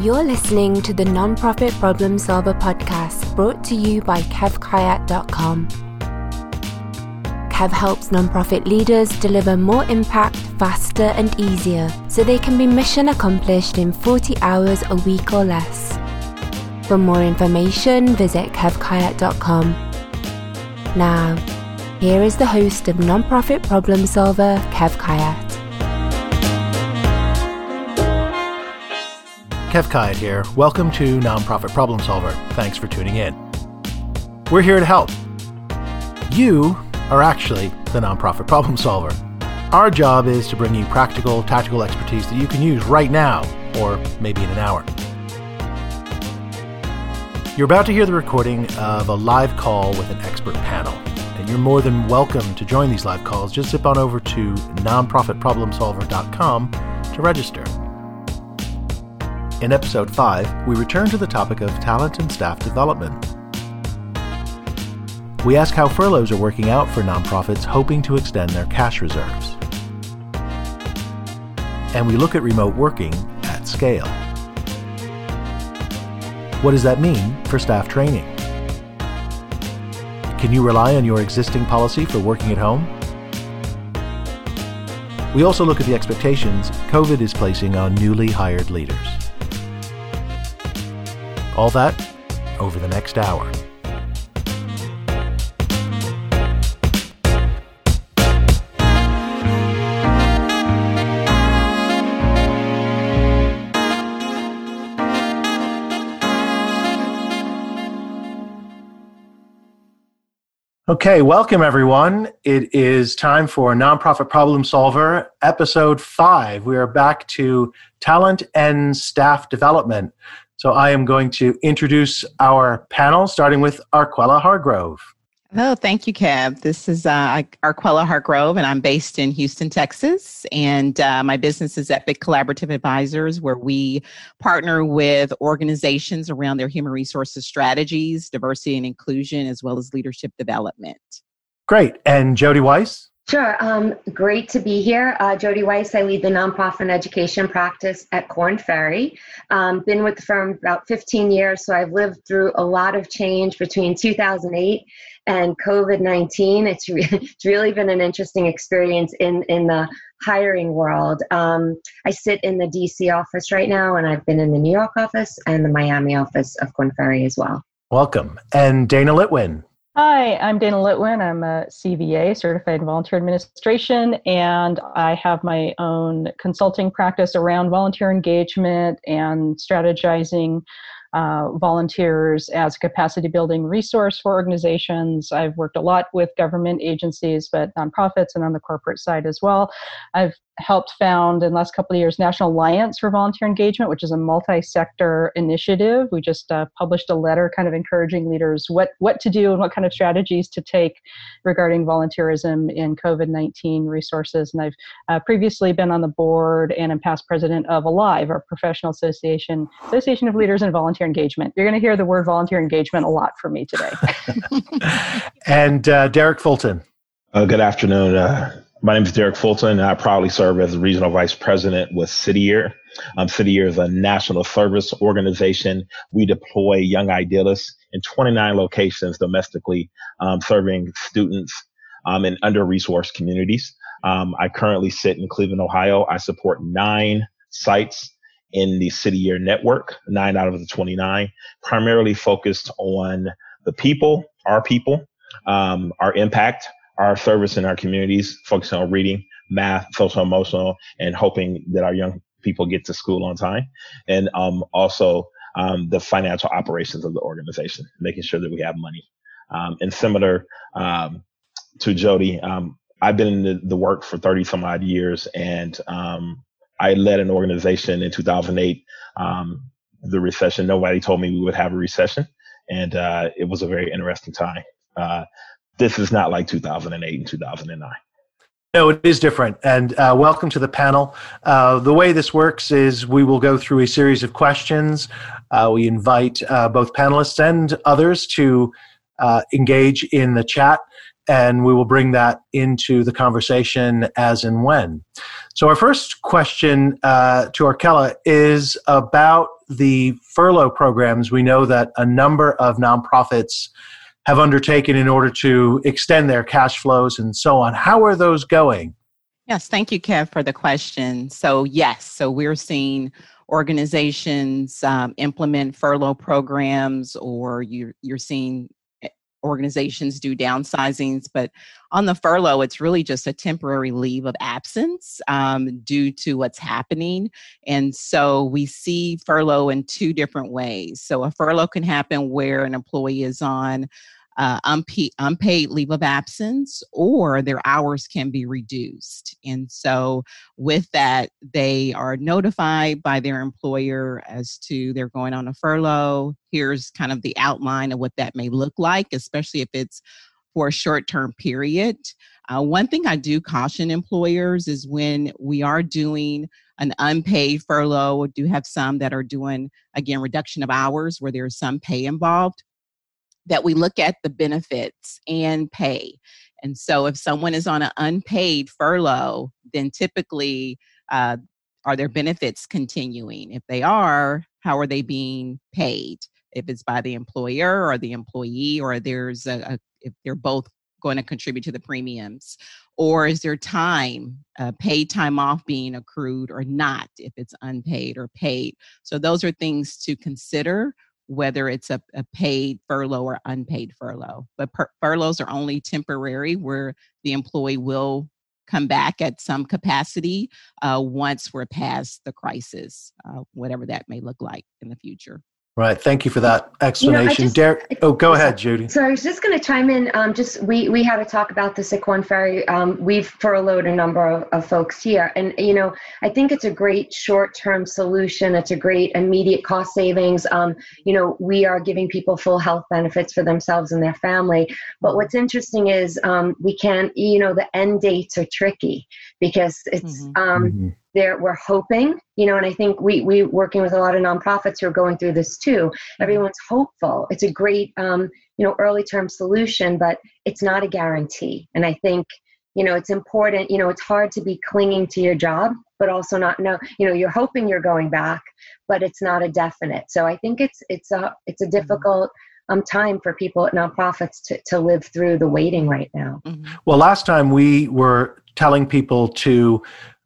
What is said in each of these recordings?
You're listening to the Nonprofit Problem Solver podcast brought to you by KevKayat.com. Kev helps nonprofit leaders deliver more impact faster and easier so they can be mission accomplished in 40 hours a week or less. For more information, visit kevkayat.com. Now, here is the host of Nonprofit Problem Solver, Kev Kayat. Kev Kayat here. Welcome to Nonprofit Problem Solver. Thanks for tuning in. We're here to help. You are actually the nonprofit problem solver. Our job is to bring you practical, tactical expertise that you can use right now, or maybe in an hour. You're about to hear the recording of a live call with an expert panel, and you're more than welcome to join these live calls. Just zip on over to nonprofitproblemsolver.com to register. In episode 5, we return to the topic of talent and staff development. We ask how furloughs are working out for nonprofits hoping to extend their cash reserves. And we look at remote working at scale. What does that mean for staff training? Can you rely on your existing policy for working at home? We also look at the expectations COVID is placing on newly hired leaders. All that over the next hour. Okay, welcome everyone. It is time for Nonprofit Problem Solver, episode five. We are back to talent and staff development. So I am going to introduce our panel, starting with Arquella Hargrove. Oh, thank you, Kev. This is uh, Arquella Hargrove, and I'm based in Houston, Texas. And uh, my business is Epic Collaborative Advisors, where we partner with organizations around their human resources strategies, diversity and inclusion, as well as leadership development. Great. And Jody Weiss? Sure. Um, great to be here. Uh, Jody Weiss, I lead the nonprofit education practice at Korn Ferry. Um, been with the firm about 15 years, so I've lived through a lot of change between 2008 and COVID 19. It's, re- it's really been an interesting experience in, in the hiring world. Um, I sit in the DC office right now, and I've been in the New York office and the Miami office of Korn Ferry as well. Welcome. And Dana Litwin. Hi, I'm Dana Litwin. I'm a CVA, Certified Volunteer Administration, and I have my own consulting practice around volunteer engagement and strategizing uh, volunteers as a capacity building resource for organizations. I've worked a lot with government agencies, but nonprofits and on the corporate side as well. I've helped found in the last couple of years National Alliance for Volunteer Engagement, which is a multi-sector initiative. We just uh, published a letter kind of encouraging leaders what, what to do and what kind of strategies to take regarding volunteerism in COVID-19 resources. And I've uh, previously been on the board and am past president of ALIVE, our professional association, Association of Leaders in Volunteer Engagement. You're going to hear the word volunteer engagement a lot from me today. and uh, Derek Fulton. Uh, good afternoon. My name is Derek Fulton, and I proudly serve as Regional Vice President with City Year. Um, City Year is a national service organization. We deploy young idealists in 29 locations domestically, um, serving students um, in under-resourced communities. Um, I currently sit in Cleveland, Ohio. I support nine sites in the City Year network, nine out of the 29, primarily focused on the people, our people, um, our impact, our service in our communities, focusing on reading, math, social emotional, and hoping that our young people get to school on time. And um, also um, the financial operations of the organization, making sure that we have money. Um, and similar um, to Jody, um, I've been in the, the, work for 30 some odd years, and um, I led an organization in 2008. the recession, nobody told me we would have a recession. And uh, it was a very interesting time. Uh, this is not like 2008 and 2009. No, it is different. And uh, welcome to the panel. Uh, the way this works is we will go through a series of questions. Uh, we invite uh, both panelists and others to uh, engage in the chat, and we will bring that into the conversation as and when. So, our first question uh, to Arquella is about the furlough programs we know that a number of nonprofits have undertaken in order to extend their cash flows and so on. How are those going? Yes, thank you, Kev, for the question. So, yes, so we're seeing organizations um, implement furlough programs, or you're, you're seeing organizations do downsizings. But on the furlough, it's really just a temporary leave of absence um, due to what's happening. And so we see furlough in two different ways. So a furlough can happen where an employee is on uh, unpaid, unpaid leave of absence or their hours can be reduced. And so, with that, they are notified by their employer as to they're going on a furlough. Here's kind of the outline of what that may look like, especially if it's for a short term period. Uh, one thing I do caution employers is when we are doing an unpaid furlough, we do have some that are doing, again, reduction of hours where there's some pay involved that we look at the benefits and pay. And so if someone is on an unpaid furlough, then typically uh, are their benefits continuing? If they are, how are they being paid? If it's by the employer or the employee, or there's a, a if they're both going to contribute to the premiums, or is there time, uh, paid time off being accrued or not if it's unpaid or paid? So those are things to consider whether it's a, a paid furlough or unpaid furlough. But per- furloughs are only temporary, where the employee will come back at some capacity uh, once we're past the crisis, uh, whatever that may look like in the future. Right. Thank you for that explanation. You know, Derek, oh, go ahead, Judy. So I was just going to chime in. Um, just we we had a talk about this at Korn Ferry. Um, we've furloughed a number of, of folks here, and you know I think it's a great short-term solution. It's a great immediate cost savings. Um, you know we are giving people full health benefits for themselves and their family. But what's interesting is um, we can't. you know the end dates are tricky because it's mm-hmm. Um, mm-hmm there we're hoping you know and i think we we working with a lot of nonprofits who are going through this too mm-hmm. everyone's hopeful it's a great um, you know early term solution but it's not a guarantee and i think you know it's important you know it's hard to be clinging to your job but also not know you know you're hoping you're going back but it's not a definite so i think it's it's a it's a mm-hmm. difficult um, time for people at nonprofits to, to live through the waiting right now. Mm-hmm. Well, last time we were telling people to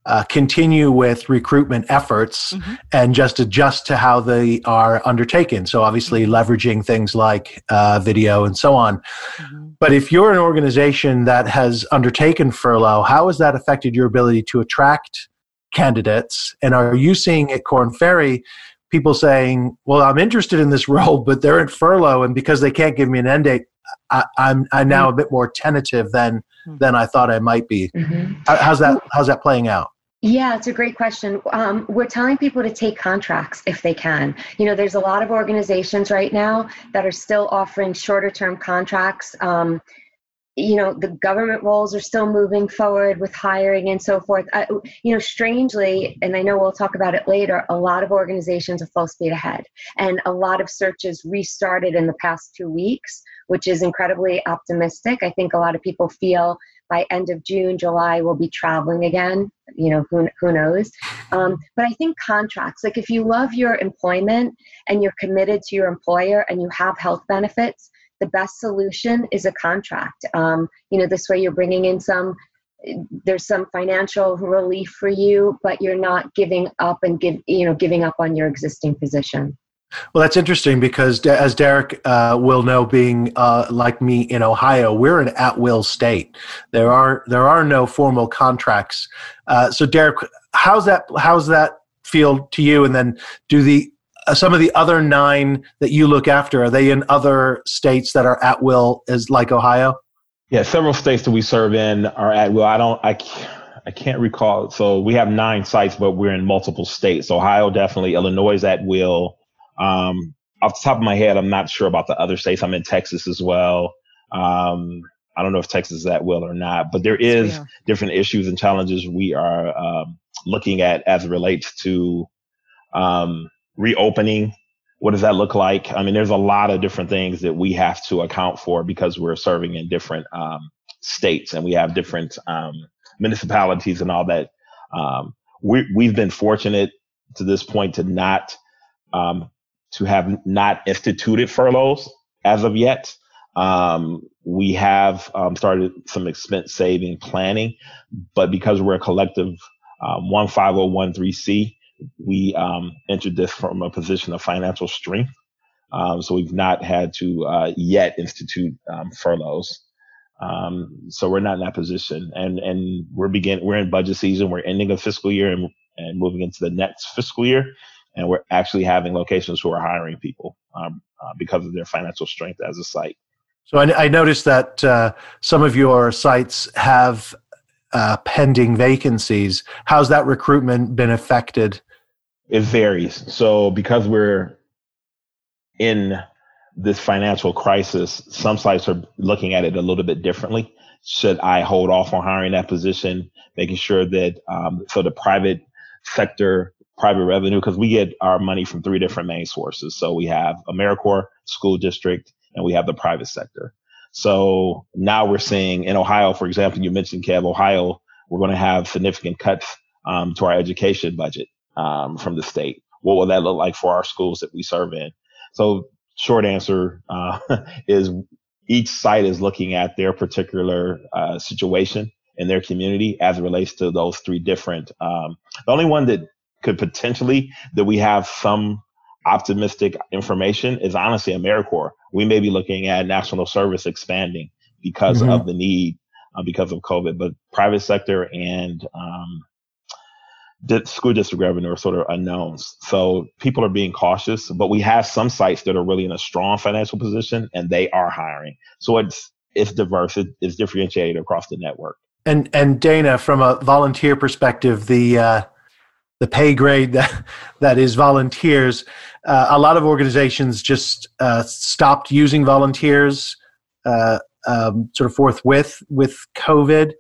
uh, continue with recruitment efforts mm-hmm. and just adjust to how they are undertaken. So, obviously, mm-hmm. leveraging things like uh, video and so on. Mm-hmm. But if you're an organization that has undertaken furlough, how has that affected your ability to attract candidates? And are you seeing at Korn Ferry people saying, well, I'm interested in this role, but they're in furlough, and because they can't give me an end date, I, am I'm now mm-hmm. a bit more tentative than mm-hmm. than I thought I might be. Mm-hmm. How's that How's that playing out? Yeah, it's a great question. Um, we're telling people to take contracts if they can. You know, there's a lot of organizations right now that are still offering shorter term contracts. Um, you know, the government roles are still moving forward with hiring and so forth. I, you know, strangely, and I know we'll talk about it later, a lot of organizations are full speed ahead. And a lot of searches restarted in the past two weeks, which is incredibly optimistic. I think a lot of people feel by end of June, July, we'll be traveling again. You know, who, who knows? Um, but I think contracts, like if you love your employment and you're committed to your employer and you have health benefits, the best solution is a contract. Um, you know, this way you're bringing in some there's some financial relief for you but you're not giving up and give you know giving up on your existing position well, that's interesting because, as Derek uh, will know, being uh, like me in Ohio, we're an at-will state. There are there are no formal contracts. Uh, so, Derek, how's that? How's that feel to you? And then, do the uh, some of the other nine that you look after are they in other states that are at will, as like Ohio? Yeah, several states that we serve in are at will. I don't. I. I can't recall. So we have nine sites, but we're in multiple states. Ohio definitely, Illinois is at will. Um, off the top of my head, I'm not sure about the other states. I'm in Texas as well. Um, I don't know if Texas is at will or not, but there is yeah. different issues and challenges we are um, looking at as it relates to um, reopening. What does that look like? I mean, there's a lot of different things that we have to account for because we're serving in different um, states and we have different um, municipalities and all that. Um, we, we've been fortunate to this point to not um, to have not instituted furloughs as of yet. Um, we have um, started some expense saving planning, but because we're a collective um, 15013C, we um, entered this from a position of financial strength. Um, so we've not had to uh, yet institute um, furloughs. So we're not in that position, and and we're begin we're in budget season. We're ending a fiscal year and and moving into the next fiscal year, and we're actually having locations who are hiring people um, uh, because of their financial strength as a site. So I, I noticed that uh, some of your sites have uh, pending vacancies. How's that recruitment been affected? It varies. So because we're in this financial crisis, some sites are looking at it a little bit differently. Should I hold off on hiring that position, making sure that um, so the private sector, private revenue, because we get our money from three different main sources. So we have AmeriCorps, school district, and we have the private sector. So now we're seeing in Ohio, for example, you mentioned Kev, Ohio, we're going to have significant cuts um, to our education budget um, from the state. What will that look like for our schools that we serve in? So short answer uh, is each site is looking at their particular uh, situation in their community as it relates to those three different. Um, the only one that could potentially that we have some optimistic information is honestly AmeriCorps. We may be looking at national service expanding because mm-hmm. of the need, uh, because of COVID, but private sector and um, school district revenue are sort of unknowns. So people are being cautious, but we have some sites that are really in a strong financial position and they are hiring. So it's it's diverse, it, it's differentiated across the network. And and Dana, from a volunteer perspective, the uh, the pay grade that that is volunteers, uh, a lot of organizations just uh, stopped using volunteers uh, um, sort of forthwith with COVID.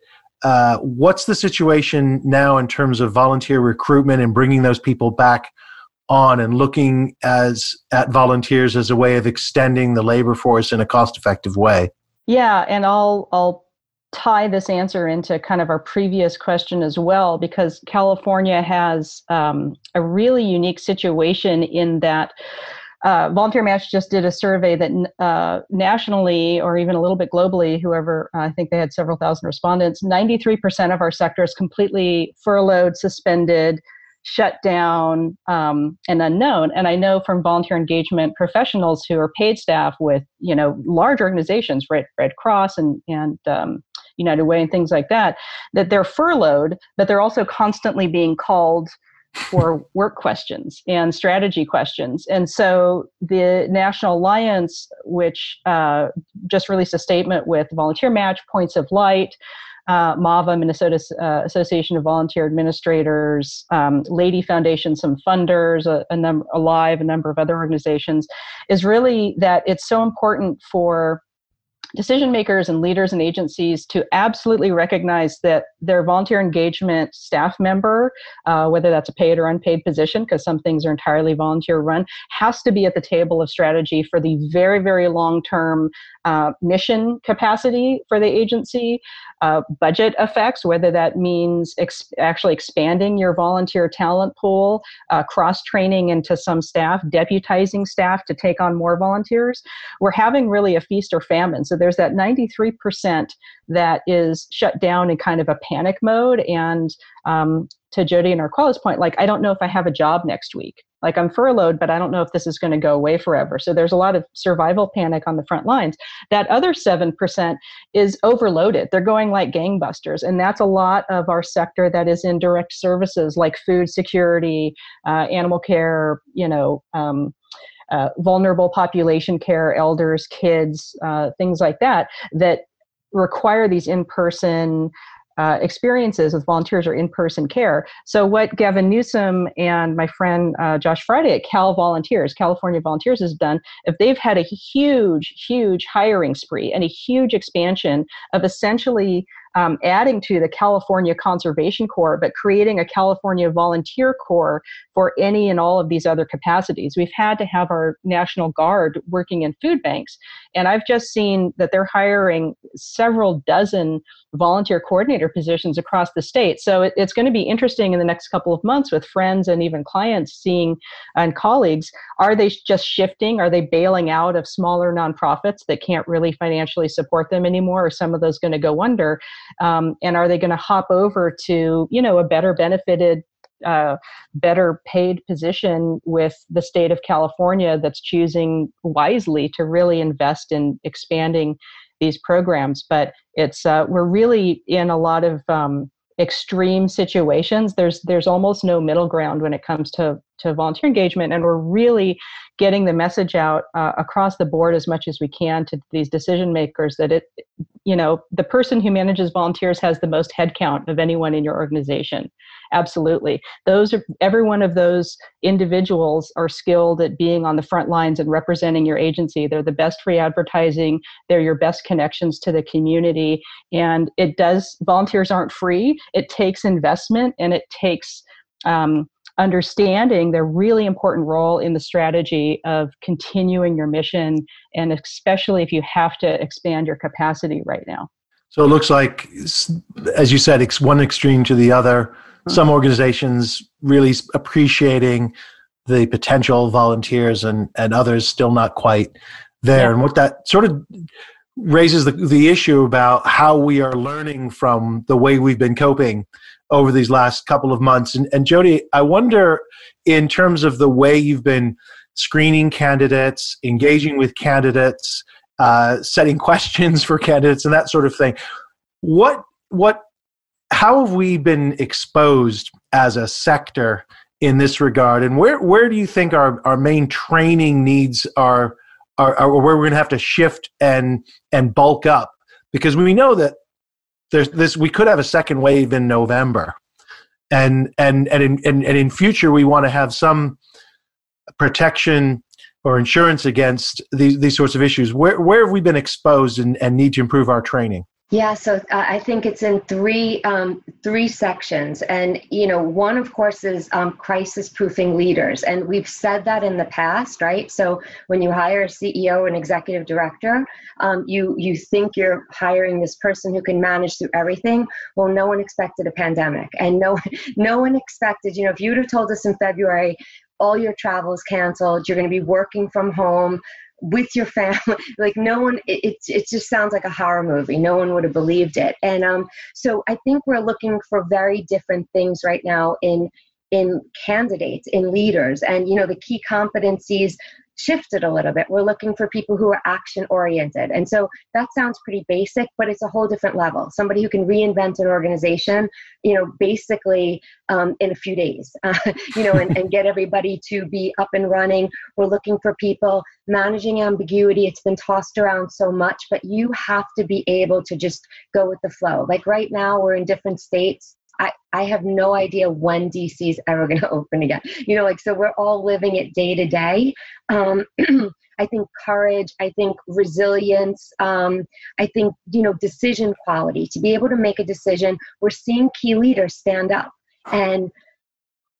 Uh, what's the situation now in terms of volunteer recruitment and bringing those people back on and looking as at volunteers as a way of extending the labor force in a cost-effective way? Yeah, and I'll I'll tie this answer into kind of our previous question as well, because California has um, a really unique situation in that uh, Volunteer Match just did a survey that uh, nationally or even a little bit globally, whoever, I think they had several thousand respondents, 93% of our sector is completely furloughed, suspended, shut down, um, and unknown. And I know from volunteer engagement professionals who are paid staff with, you know, large organizations, Red, Red Cross and, and um, United Way and things like that, that they're furloughed, but they're also constantly being called for work questions and strategy questions. And so the National Alliance, which uh, just released a statement with Volunteer Match, Points of Light, uh, MAVA, Minnesota uh, Association of Volunteer Administrators, um, Leighty Foundation, some funders, a, a number, Alive, a number of other organizations, is really that it's so important for decision makers and leaders and agencies to absolutely recognize that their volunteer engagement staff member, uh, whether that's a paid or unpaid position, because some things are entirely volunteer run, has to be at the table of strategy for the very, very long term uh, mission capacity for the agency, uh, budget effects, whether that means ex- actually expanding your volunteer talent pool, uh, cross training into some staff, deputizing staff to take on more volunteers. We're having really a feast or famine. So there's that 93% that is shut down in kind of a panic mode. And um, to Jody and Arquella's point, like, I don't know if I have a job next week. Like, I'm furloughed, but I don't know if this is going to go away forever. So there's a lot of survival panic on the front lines. That other 7% is overloaded. They're going like gangbusters. And that's a lot of our sector that is in direct services like food security, uh, animal care, you know, um, uh, vulnerable population care, elders, kids, uh, things like that, that require these in person uh, experiences with volunteers or in-person care. So what Gavin Newsom and my friend uh, Josh Fryday at Cal Volunteers, California Volunteers, has done, if they've had a huge, huge hiring spree and a huge expansion of essentially um, adding to the California Conservation Corps, but creating a California Volunteer Corps for any and all of these other capacities. We've had to have our National Guard working in food banks. And I've just seen that they're hiring several dozen volunteer coordinator positions across the state. So it, it's going to be interesting in the next couple of months with friends and even clients seeing and colleagues. Are they just shifting? Are they bailing out of smaller nonprofits that can't really financially support them anymore? Or some of those going to go under? Um, and are they going to hop over to, you know, a better benefited uh, better paid position with the state of California that's choosing wisely to really invest in expanding these programs. But it's uh, we're really in a lot of um, extreme situations. There's there's almost no middle ground when it comes to to volunteer engagement, and we're really getting the message out uh, across the board as much as we can to these decision makers that it you know the person who manages volunteers has the most headcount of anyone in your organization. Absolutely. Those are every one of those individuals are skilled at being on the front lines and representing your agency. They're the best free advertising. They're your best connections to the community. And it does volunteers aren't free. It takes investment and it takes um, understanding their really important role in the strategy of continuing your mission, and especially if you have to expand your capacity right now. So it looks like, as you said, it's one extreme to the other. Hmm. Some organizations really appreciating the potential volunteers, and and others still not quite there. Yeah. And what that sort of raises the the issue about how we are learning from the way we've been coping over these last couple of months. And, and Jody, I wonder, in terms of the way you've been screening candidates, engaging with candidates, uh, setting questions for candidates, and that sort of thing. What what how have we been exposed as a sector in this regard, and where where do you think our our main training needs are? Are, are where we're going to have to shift and and bulk up because we know that there's this we could have a second wave in November, and and and in and, and in future we want to have some protection or insurance against these these sorts of issues. Where where have we been exposed and, and need to improve our training? Yeah, so uh, I think it's in three um, three sections, and you know, one of course is um, crisis proofing leaders, and we've said that in the past, right? So when you hire a CEO and executive director, um, you you think you're hiring this person who can manage through everything. Well, no one expected a pandemic, and no no one expected. You know, if you would have told us in February all your travels canceled, you're going to be working from home, with your family. Like no one it, it just sounds like a horror movie. No one would have believed it. And um so i think we're looking for very different things right now in in candidates in leaders. And you know the key competencies shifted a little bit. We're looking for people who are action oriented. And so that sounds pretty basic, but it's a whole different level. Somebody who can reinvent an organization, you know, basically um, in a few days, uh, you know, and, and get everybody to be up and running. We're looking for people managing ambiguity. It's been tossed around so much, but you have to be able to just go with the flow. Like right now, we're in different states I, I have no idea when DC is ever going to open again. You know, like, so we're all living it day to day. Um, I think courage, I think resilience, um, I think, you know, decision quality to be able to make a decision. We're seeing key leaders stand up and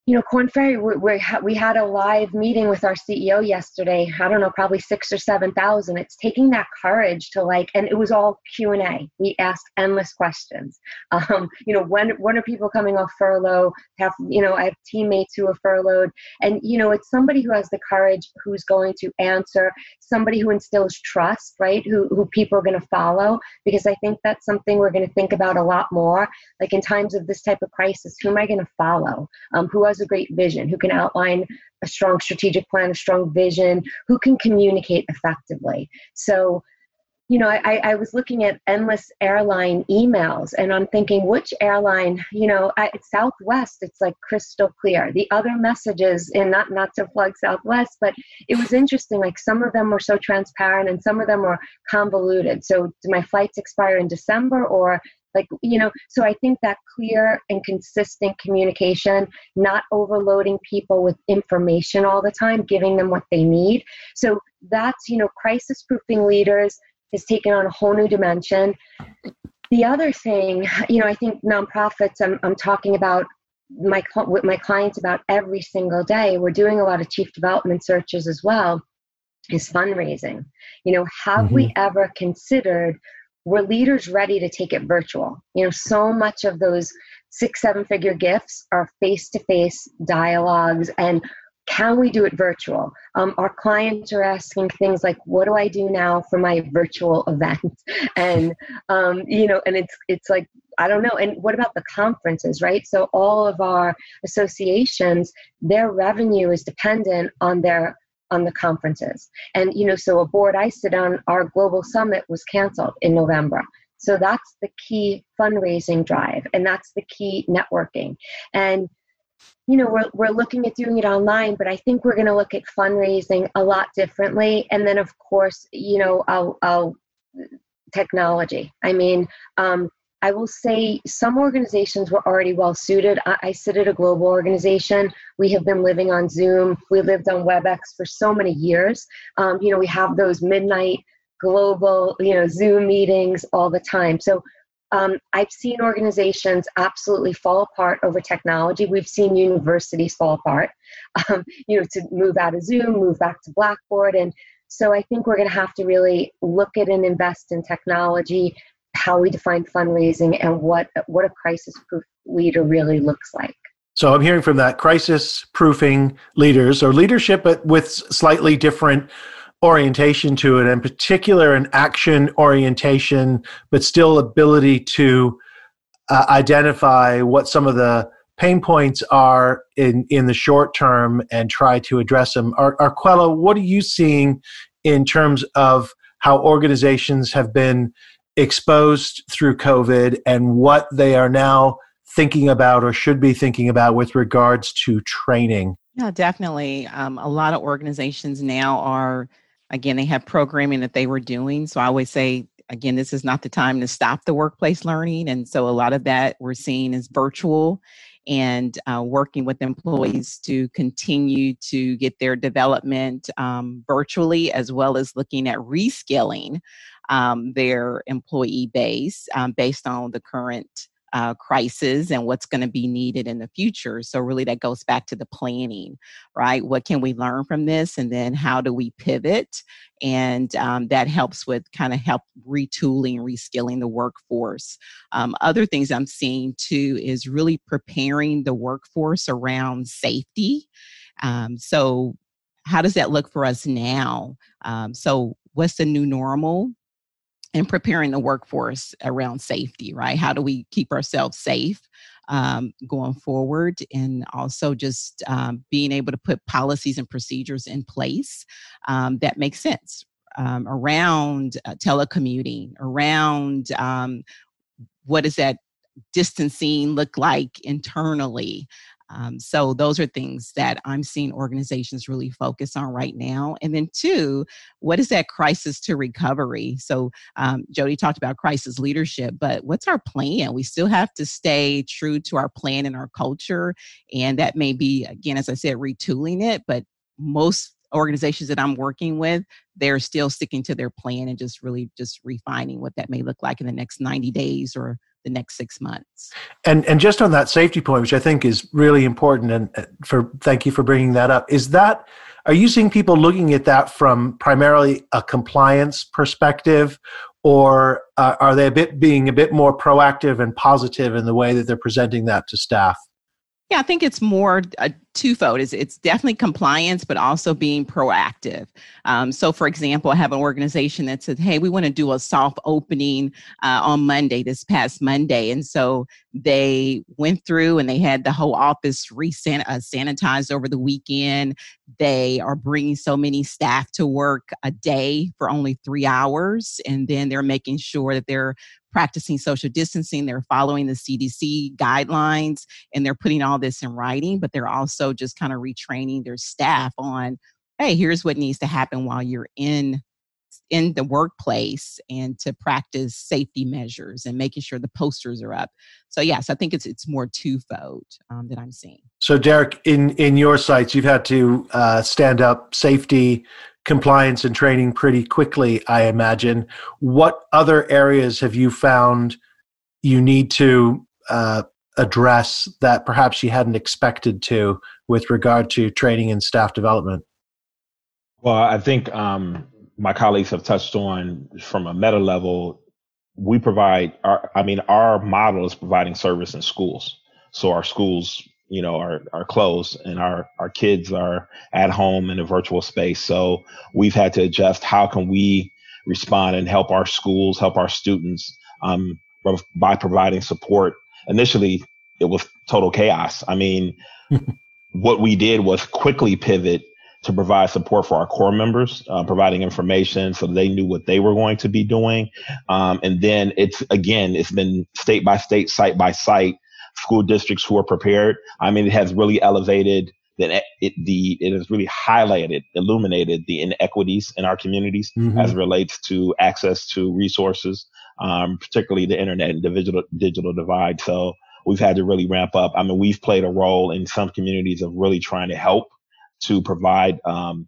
you know, Korn Ferry, we, we, we had a live meeting with our CEO yesterday. I don't know, probably six or seven thousand. It's taking that courage to like, and it was all Q and A. We asked endless questions. Um, you know, when when are people coming off furlough? Have you know, I have teammates who are furloughed, and you know, it's somebody who has the courage, who's going to answer, somebody who instills trust, right? Who who people are going to follow, because I think that's something we're going to think about a lot more. Like in times of this type of crisis, who am I going to follow? Um, who has a great vision, who can outline a strong strategic plan, a strong vision, who can communicate effectively. So, you know, I, I was looking at endless airline emails and I'm thinking, which airline, you know, at Southwest, it's like crystal clear. The other messages, and not, not to plug Southwest, but it was interesting. Like some of them were so transparent and some of them were convoluted. So, do my flights expire in December or like you know so i think that clear and consistent communication not overloading people with information all the time giving them what they need so that's you know crisis proofing leaders has taken on a whole new dimension the other thing, you know, I think nonprofits, I'm, I'm talking about my with my clients about every single day. We're doing a lot of chief development searches as well. Is fundraising. You know, have mm-hmm. we ever considered were leaders ready to take it virtual? You know, so much of those six, seven figure gifts are face to face dialogues and can we do it virtual? Um, our clients are asking things like, "What do I do now for my virtual event?" and um, you know, and it's it's like I don't know. And what about the conferences, right? So all of our associations, their revenue is dependent on their on the conferences. And you know, so a board I sit on, our global summit was canceled in November. So that's the key fundraising drive, and that's the key networking. And you know, we're, we're looking at doing it online, but I think we're going to look at fundraising a lot differently. And then, of course, you know, I'll, I'll technology. I mean, um, I will say some organizations were already well suited. I, I, sit at a global organization. We have been living on Zoom. We lived on WebEx for so many years. Um, you know, we have those midnight global, you know, Zoom meetings all the time. So um, I've seen organizations absolutely fall apart over technology. We've seen universities fall apart, um, you know, to move out of Zoom, move back to Blackboard. And so I think we're going to have to really look at and invest in technology, how we define fundraising, and what, what a crisis proof leader really looks like. So I'm hearing from that crisis proofing leaders or leadership, but with slightly different orientation to it, in particular an action orientation, but still ability to uh, identify what some of the pain points are in, in the short term and try to address them. Ar- Arquella, what are you seeing in terms of how organizations have been exposed through COVID and what they are now thinking about or should be thinking about with regards to training? Yeah, definitely. Um, a lot of organizations now are Again, they have programming that they were doing. So I always say, again, this is not the time to stop the workplace learning. And so a lot of that we're seeing is virtual and uh, working with employees to continue to get their development um, virtually, as well as looking at reskilling um, their employee base um, based on the current uh, crisis and what's going to be needed in the future. So, really, that goes back to the planning, right? What can we learn from this? And then, how do we pivot? And um, that helps with kind of help retooling, reskilling the workforce. Um, other things I'm seeing too is really preparing the workforce around safety. Um, so, how does that look for us now? Um, so, what's the new normal? And preparing the workforce around safety, right? How do we keep ourselves safe um, going forward? And also just um, being able to put policies and procedures in place um, that make sense um, around uh, telecommuting, around um, what does that distancing look like internally um, so those are things that I'm seeing organizations really focus on right now. And then two, what is that crisis to recovery? So um, Jody talked about crisis leadership, but what's our plan? We still have to stay true to our plan and our culture, and that may be again, as I said, retooling it. But most organizations that I'm working with, they're still sticking to their plan and just really just refining what that may look like in the next 90 days or the next six months. And and just on that safety point, which I think is really important, and for thank you for bringing that up. Is that are you seeing people looking at that from primarily a compliance perspective, or uh, are they a bit being a bit more proactive and positive in the way that they're presenting that to staff? Yeah, I think it's more uh, twofold. is it's definitely compliance, but also being proactive. Um, so, for example, I have an organization that said, hey, we want to do a soft opening uh, on Monday, this past Monday. And so they went through and they had the whole office re uh, sanitized over the weekend. They are bringing so many staff to work a day for only three hours. And then they're making sure that they're practicing social distancing, they're following the CDC guidelines, and they're putting all this in writing, but they're also just kind of retraining their staff on, hey, here's what needs to happen while you're in in the workplace and to practice safety measures and making sure the posters are up. So yes, I think it's it's more twofold um, that I'm seeing. So Derek, in in your sites, you've had to uh, stand up safety compliance and training pretty quickly, I imagine. What other areas have you found you need to uh, address that perhaps you hadn't expected to with regard to training and staff development? Well, I think um, my colleagues have touched on from a meta level. We provide our, I mean, our model is providing service in schools. So our schools, you know, are, are closed and our, our kids are at home in a virtual space. So we've had to adjust how can we respond and help our schools, help our students um, by providing support. Initially, it was total chaos. I mean, what we did was quickly pivot to provide support for our corps members, uh, providing information so they knew what they were going to be doing. Um, and then it's again, it's been state by state, site by site, school districts who are prepared. I mean, it has really elevated that it the it has really highlighted, illuminated the inequities in our communities mm-hmm. as relates to access to resources, um, particularly the internet and the digital digital divide. So we've had to really ramp up. I mean, we've played a role in some communities of really trying to help to provide um,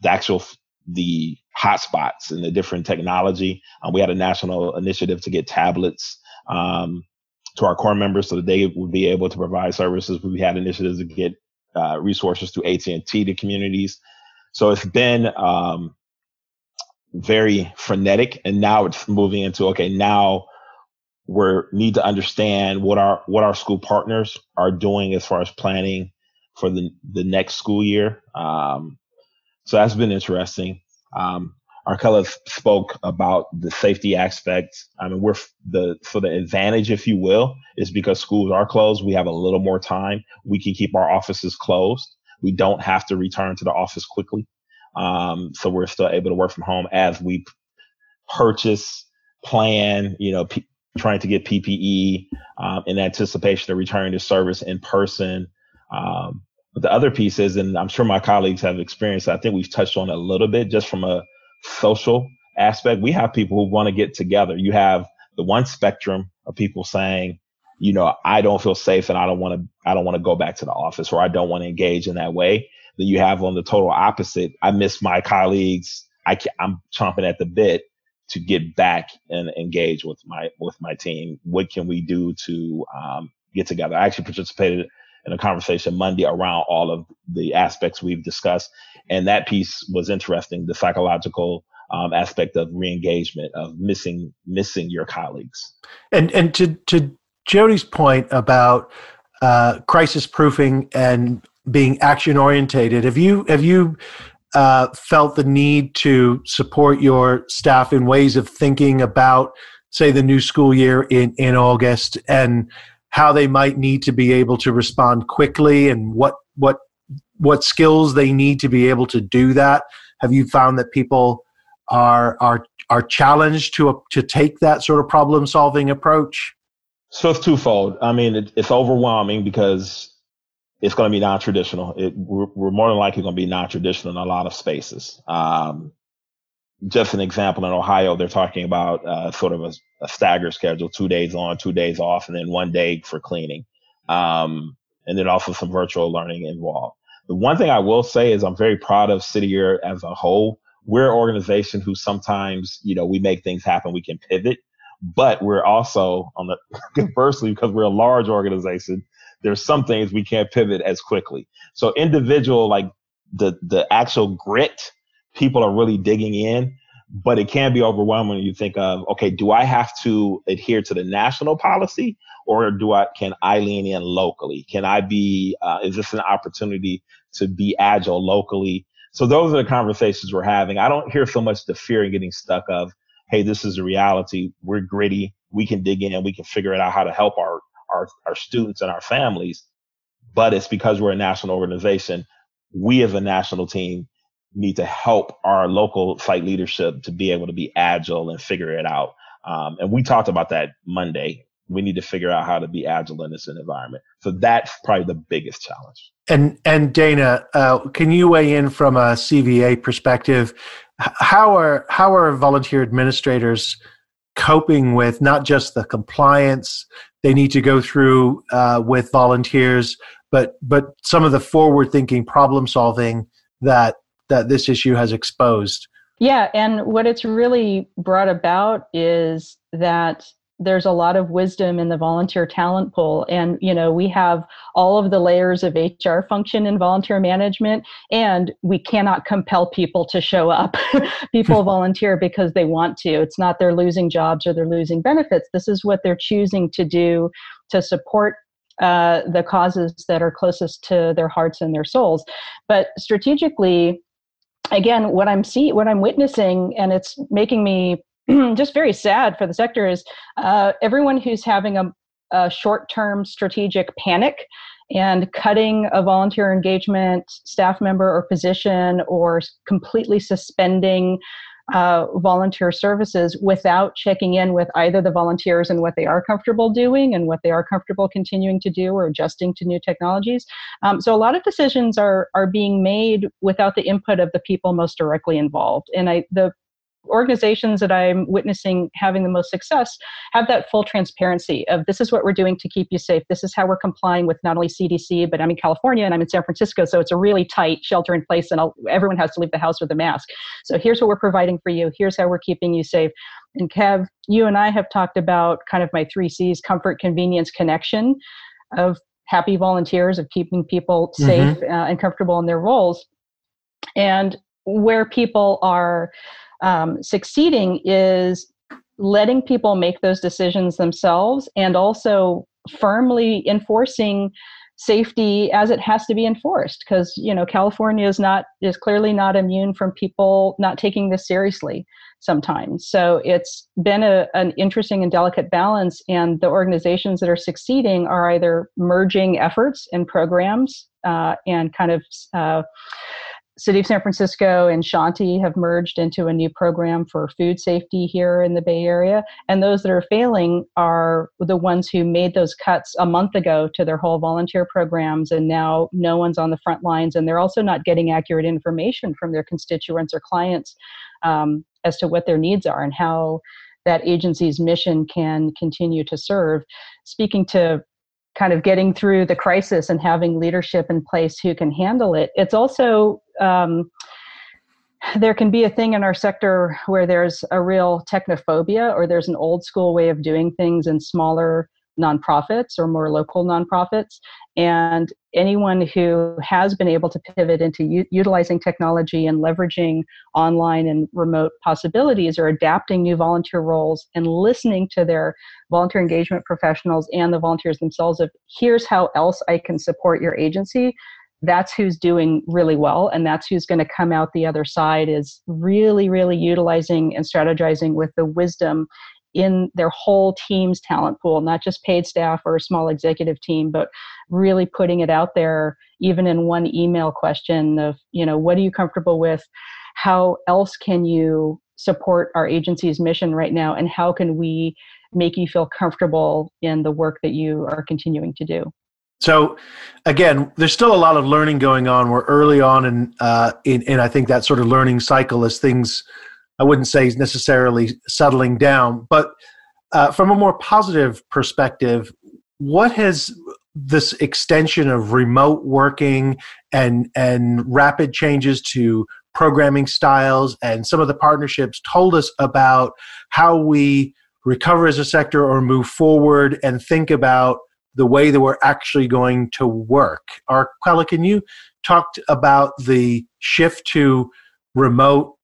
the actual the hotspots and the different technology. Um, we had a national initiative to get tablets um, to our corps members so that they would be able to provide services. We had initiatives to get uh, resources through AT&T to communities. So it's been um, very frenetic, and now it's moving into okay. Now we need to understand what our what our school partners are doing as far as planning for the the next school year. Um, so that's been interesting. Um, Arquella spoke about the safety aspect. I mean, we're the so the advantage, if you will, is because schools are closed. We have a little more time. We can keep our offices closed. We don't have to return to the office quickly. Um, so we're still able to work from home as we purchase, plan, you know, p- trying to get PPE um, in anticipation of returning to service in person. Um, but the other piece is, and I'm sure my colleagues have experienced, I think we've touched on a little bit just from a social aspect, we have people who want to get together. You have the one spectrum of people saying, you know, I don't feel safe and I don't want to, I don't want to go back to the office or I don't want to engage in that way. Then you have on the total opposite. I miss my colleagues. I I'm chomping at the bit to get back and engage with my, with my team. What can we do to, um, get together? I actually participated in a conversation Monday around all of the aspects we've discussed. And that piece was interesting, the psychological um, aspect of reengagement, of missing missing your colleagues. And and to to Jody's point about uh, crisis proofing and being action orientated, have you have you uh, felt the need to support your staff in ways of thinking about, say, the new school year in in August and how they might need to be able to respond quickly and what what what skills they need to be able to do that. Have you found that people are are are challenged to to take that sort of problem solving approach? So it's twofold. I mean it, it's overwhelming because it's going to be non-traditional it, we're, we're, more than likely going to be non-traditional in a lot of spaces um, just an example in Ohio, they're talking about uh, sort of a, a, stagger schedule, two days on, two days off, and then one day for cleaning. Um, and then also some virtual learning involved. The one thing I will say is I'm very proud of City Year as a whole. We're an organization who sometimes, you know, we make things happen. We can pivot, but we're also on the conversely, because we're a large organization, there's some things we can't pivot as quickly. So individual, like the, the actual grit people are really digging in, but it can be overwhelming you think of, okay, do I have to adhere to the national policy or do I, can I lean in locally? Can I be, uh, is this an opportunity to be agile locally? So those are the conversations we're having. I don't hear so much the fear and getting stuck of, hey, this is a reality. We're gritty. We can dig in. We can figure it out how to help our, our, our students and our families. But it's because we're a national organization. We as a national team need to help our local site leadership to be able to be agile and figure it out. Um, and we talked about that Monday. We need to figure out how to be agile in this environment. So that's probably the biggest challenge. And and Dana, uh, can you weigh in from a CVA perspective? How are how are volunteer administrators coping with not just the compliance they need to go through uh, with volunteers, but but some of the forward thinking problem solving that that this issue has exposed. Yeah, and what it's really brought about is that there's a lot of wisdom in the volunteer talent pool. And you know we have all of the layers of hr function in volunteer management and we cannot compel people to show up. People volunteer because they want to. It's not they're losing jobs or they're losing benefits. This is what they're choosing to do to support uh, the causes that are closest to their hearts and their souls. But strategically again what i'm see what i'm witnessing and it's making me just very sad for the sector is uh, everyone who's having a, a short-term strategic panic and cutting a volunteer engagement staff member or position or completely suspending uh, volunteer services without checking in with either the volunteers and what they are comfortable doing and what they are comfortable continuing to do or adjusting to new technologies. Um, so a lot of decisions are are being made without the input of the people most directly involved. And I the organizations that I'm witnessing having the most success have that full transparency of this is what we're doing to keep you safe. This is how we're complying with not only CDC, but I'm in California and I'm in San Francisco, so it's a really tight shelter in place, and I'll, everyone has to leave the house with a mask. So here's what we're providing for you. Here's how we're keeping you safe. And Kev, you and I have talked about kind of my three C's: comfort, convenience, connection, of happy volunteers, of keeping people mm-hmm. safe mm-hmm. uh, and comfortable in their roles, and where people are um, succeeding is letting people make those decisions themselves and also firmly enforcing safety as it has to be enforced because you know california is not is clearly not immune from people not taking this seriously sometimes. So it's been a, an interesting and delicate balance and the organizations that are succeeding are either merging efforts and programs uh, and kind of uh, City of San Francisco and Shanti have merged into a new program for food safety here in the Bay Area. And those that are failing are the ones who made those cuts a month ago to their whole volunteer programs, and now no one's on the front lines. And they're also not getting accurate information from their constituents or clients um, as to what their needs are and how that agency's mission can continue to serve. Speaking to kind of getting through the crisis and having leadership in place who can handle it. It's also um, there can be a thing in our sector where there's a real technophobia or there's an old school way of doing things in smaller nonprofits or more local nonprofits. And anyone who has been able to pivot into u- utilizing technology and leveraging online and remote possibilities or adapting new volunteer roles and listening to their volunteer engagement professionals and the volunteers themselves of here's how else I can support your agency that's who's doing really well and that's who's going to come out the other side is really really utilizing and strategizing with the wisdom in their whole team's talent pool, not just paid staff or a small executive team, but really putting it out there, even in one email question of, you know, what are you comfortable with? How else can you support our agency's mission right now? And how can we make you feel comfortable in the work that you are continuing to do? So, again, there's still a lot of learning going on. We're early on in, uh, in, in I think that sort of learning cycle as things I wouldn't say he's necessarily settling down, but uh, from a more positive perspective, what has this extension of remote working and and rapid changes to programming styles and some of the partnerships told us about how we recover as a sector or move forward and think about the way that we're actually going to work. Arquella, can you talk about the shift to remote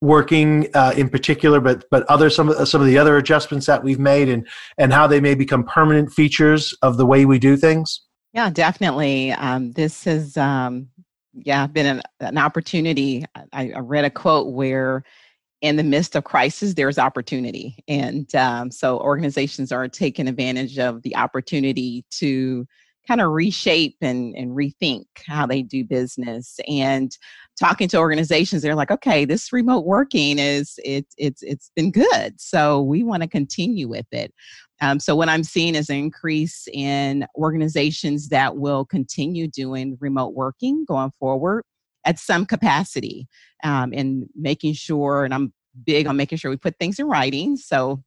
working uh, in particular, but but other some of some of the other adjustments that we've made and and how they may become permanent features of the way we do things? Yeah, definitely. Um, this has um, yeah been an, an opportunity. I, I, read a quote where. In the midst of crisis, there's opportunity, and um, so organizations are taking advantage of the opportunity to kind of reshape and, and rethink how they do business and talking to organizations they're like okay this remote working is it, it's it's been good so we want to continue with it um, so what i'm seeing is an increase in organizations that will continue doing remote working going forward at some capacity um, and making sure and i'm big on making sure we put things in writing so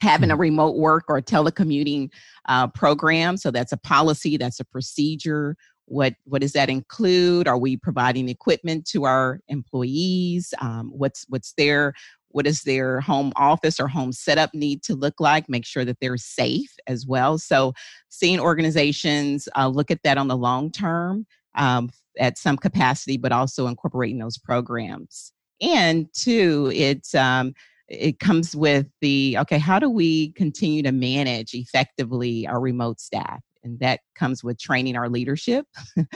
having a hmm. remote work or telecommuting uh, program. So that's a policy, that's a procedure. What what does that include? Are we providing equipment to our employees? Um, what's what's their what does their home office or home setup need to look like make sure that they're safe as well so seeing organizations uh, look at that on the long term um, at some capacity but also incorporating those programs and two it's um, it comes with the okay how do we continue to manage effectively our remote staff and that comes with training our leadership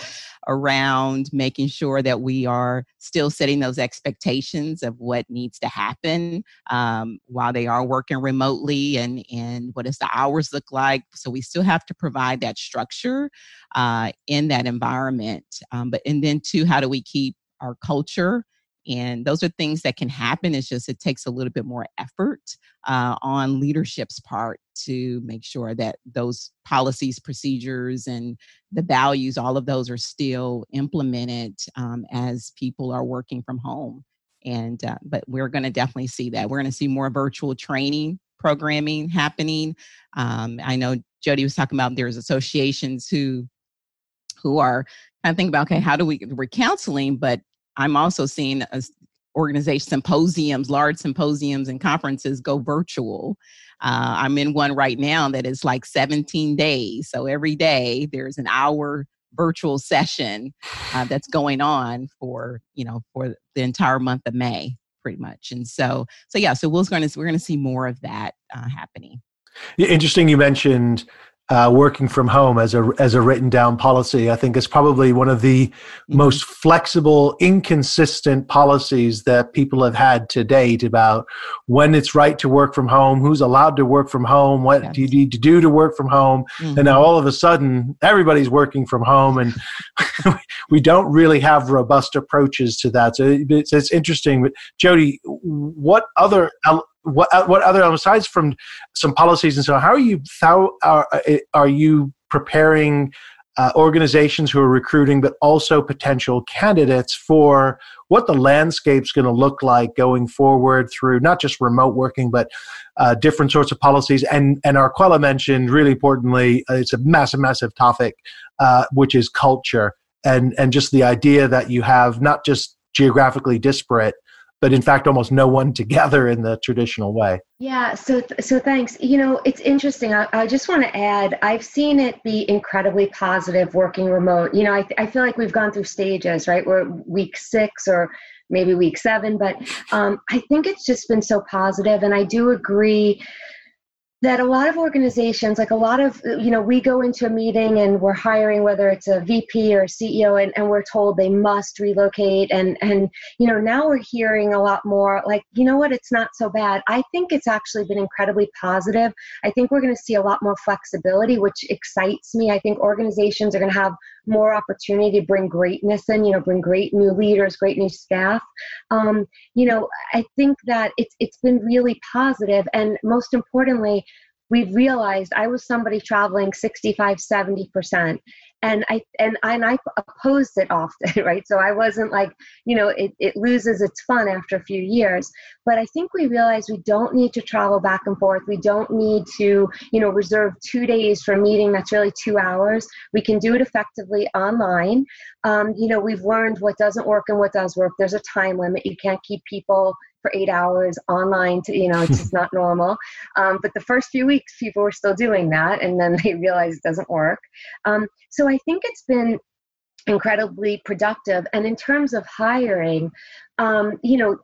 around making sure that we are still setting those expectations of what needs to happen um, while they are working remotely and, and what does the hours look like. So we still have to provide that structure uh, in that environment. Um, but and then too, how do we keep our culture and those are things that can happen it's just it takes a little bit more effort uh, on leadership's part to make sure that those policies procedures and the values all of those are still implemented um, as people are working from home. And uh, but we're going to definitely see that. We're going to see more virtual training programming happening. Um, i know jody was talking about there's associations who who are kind of thinking about okay how do we we're counseling but I'm also seeing a organization symposiums, large symposiums and conferences go virtual. Uh, I'm in one right now that is like 17 days. So every day there's an hour virtual session uh, that's going on for you know for the entire month of May, pretty much. And so so yeah, so we're going to we're going to see more of that uh, happening. Interesting. You mentioned uh, working from home as a as a written down policy. I think is probably one of the mm-hmm. most flexible, inconsistent policies that people have had to date about when it's right to work from home, who's allowed to work from home, what yes. do you need to do to work from home, mm-hmm. and now all of a sudden everybody's working from home, and we don't really have robust approaches to that. So it's, it's interesting. But Jody, what other what uh, what other aside from some policies and so on, how are you how are, uh, are you preparing uh, organizations who are recruiting but also potential candidates for what the landscape's going to look like going forward through not just remote working but uh, different sorts of policies? And and Arquella mentioned really importantly uh, it's a massive massive topic uh, which is culture and and just the idea that you have not just geographically disparate but in fact almost no one together in the traditional way. Yeah so so thanks. You know it's interesting. I, I just want to add i've seen it be incredibly positive working remote. You know I, I feel like we've gone through stages right? We're week six or maybe week seven but um, i think it's just been so positive and i do agree that a lot of organizations like a lot of you know we go into a meeting and we're hiring whether it's a vp or a ceo and, and we're told they must relocate. And and you know now we're hearing a lot more like you know what it's not so bad. I think it's actually been incredibly positive. I think we're going to see a lot more flexibility which excites me. I think organizations are going to have more opportunity to bring greatness in, you know, bring great new leaders, great new staff. Um, you know, I think that it's it's been really positive, and most importantly, we've realized I was somebody traveling 65, 70 percent, and I and I, and I opposed it often, right? So I wasn't like, you know, it, it loses its fun after a few years. But I think we realize we don't need to travel back and forth. We don't need to, you know, reserve two days for a meeting that's really two hours. We can do it effectively online. Um, you know, we've learned what doesn't work and what does work. There's a time limit. You can't keep people for eight hours online to you know it's just not normal. Um, but the first few weeks people were still doing that and then they realized it doesn't work. Um, so i think it's been incredibly productive. And in terms of hiring um, you know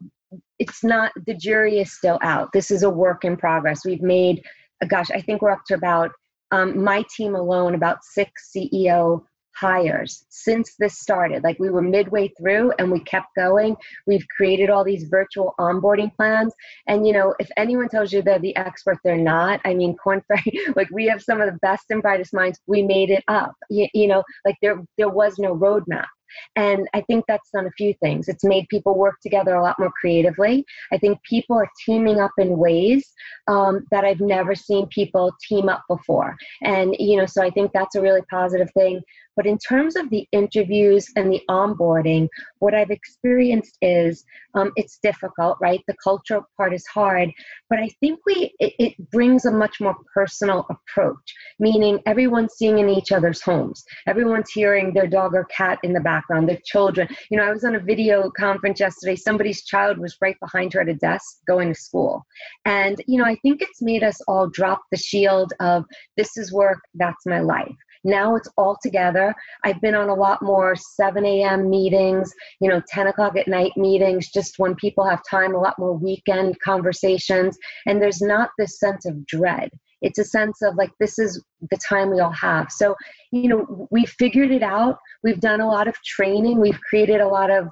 it's not the jury is still out. This is a work in progress. We've made gosh i think we're up to about um, my team alone about six ceo hires since this started. Like we were midway through and we kept going. We've created all these virtual onboarding plans. And you know, if anyone tells you they're the expert, they're not. I mean, Korn Ferry, like we have some of the best and brightest minds. We made it up. You, you know, like there there was no roadmap. And I think that's done a few things. It's made people work together a lot more creatively. I think people are teaming up in ways um, that I've never seen people team up before. And, you know, so I think that's a really positive thing. But in terms of the interviews and the onboarding, what I've experienced is um, it's difficult, right? The cultural part is hard, but I think we it, it, brings a much more personal approach, meaning everyone's seeing in each other's homes, everyone's hearing their dog or cat in the back background, their children. You know, I was on a video conference yesterday. Somebody's child was right behind her at a desk going to school. And, you know, I think it's made us all drop the shield of this is work, that's my life. Now it's all together. I've been on a lot more 7 a.m. meetings, you know, 10 o'clock at night meetings, just when people have time, a lot more weekend conversations. And there's not this sense of dread. It's a sense of like, this is the time we all have. So, you know, we figured it out. We've done a lot of training. We've created a lot of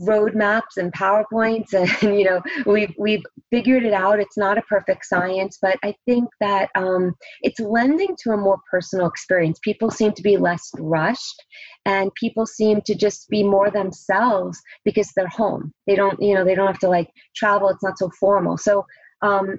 roadmaps and powerpoints and you know we've we've figured it out it's not a perfect science but i think that um, it's lending to a more personal experience people seem to be less rushed and people seem to just be more themselves because they're home they don't you know they don't have to like travel it's not so formal so um,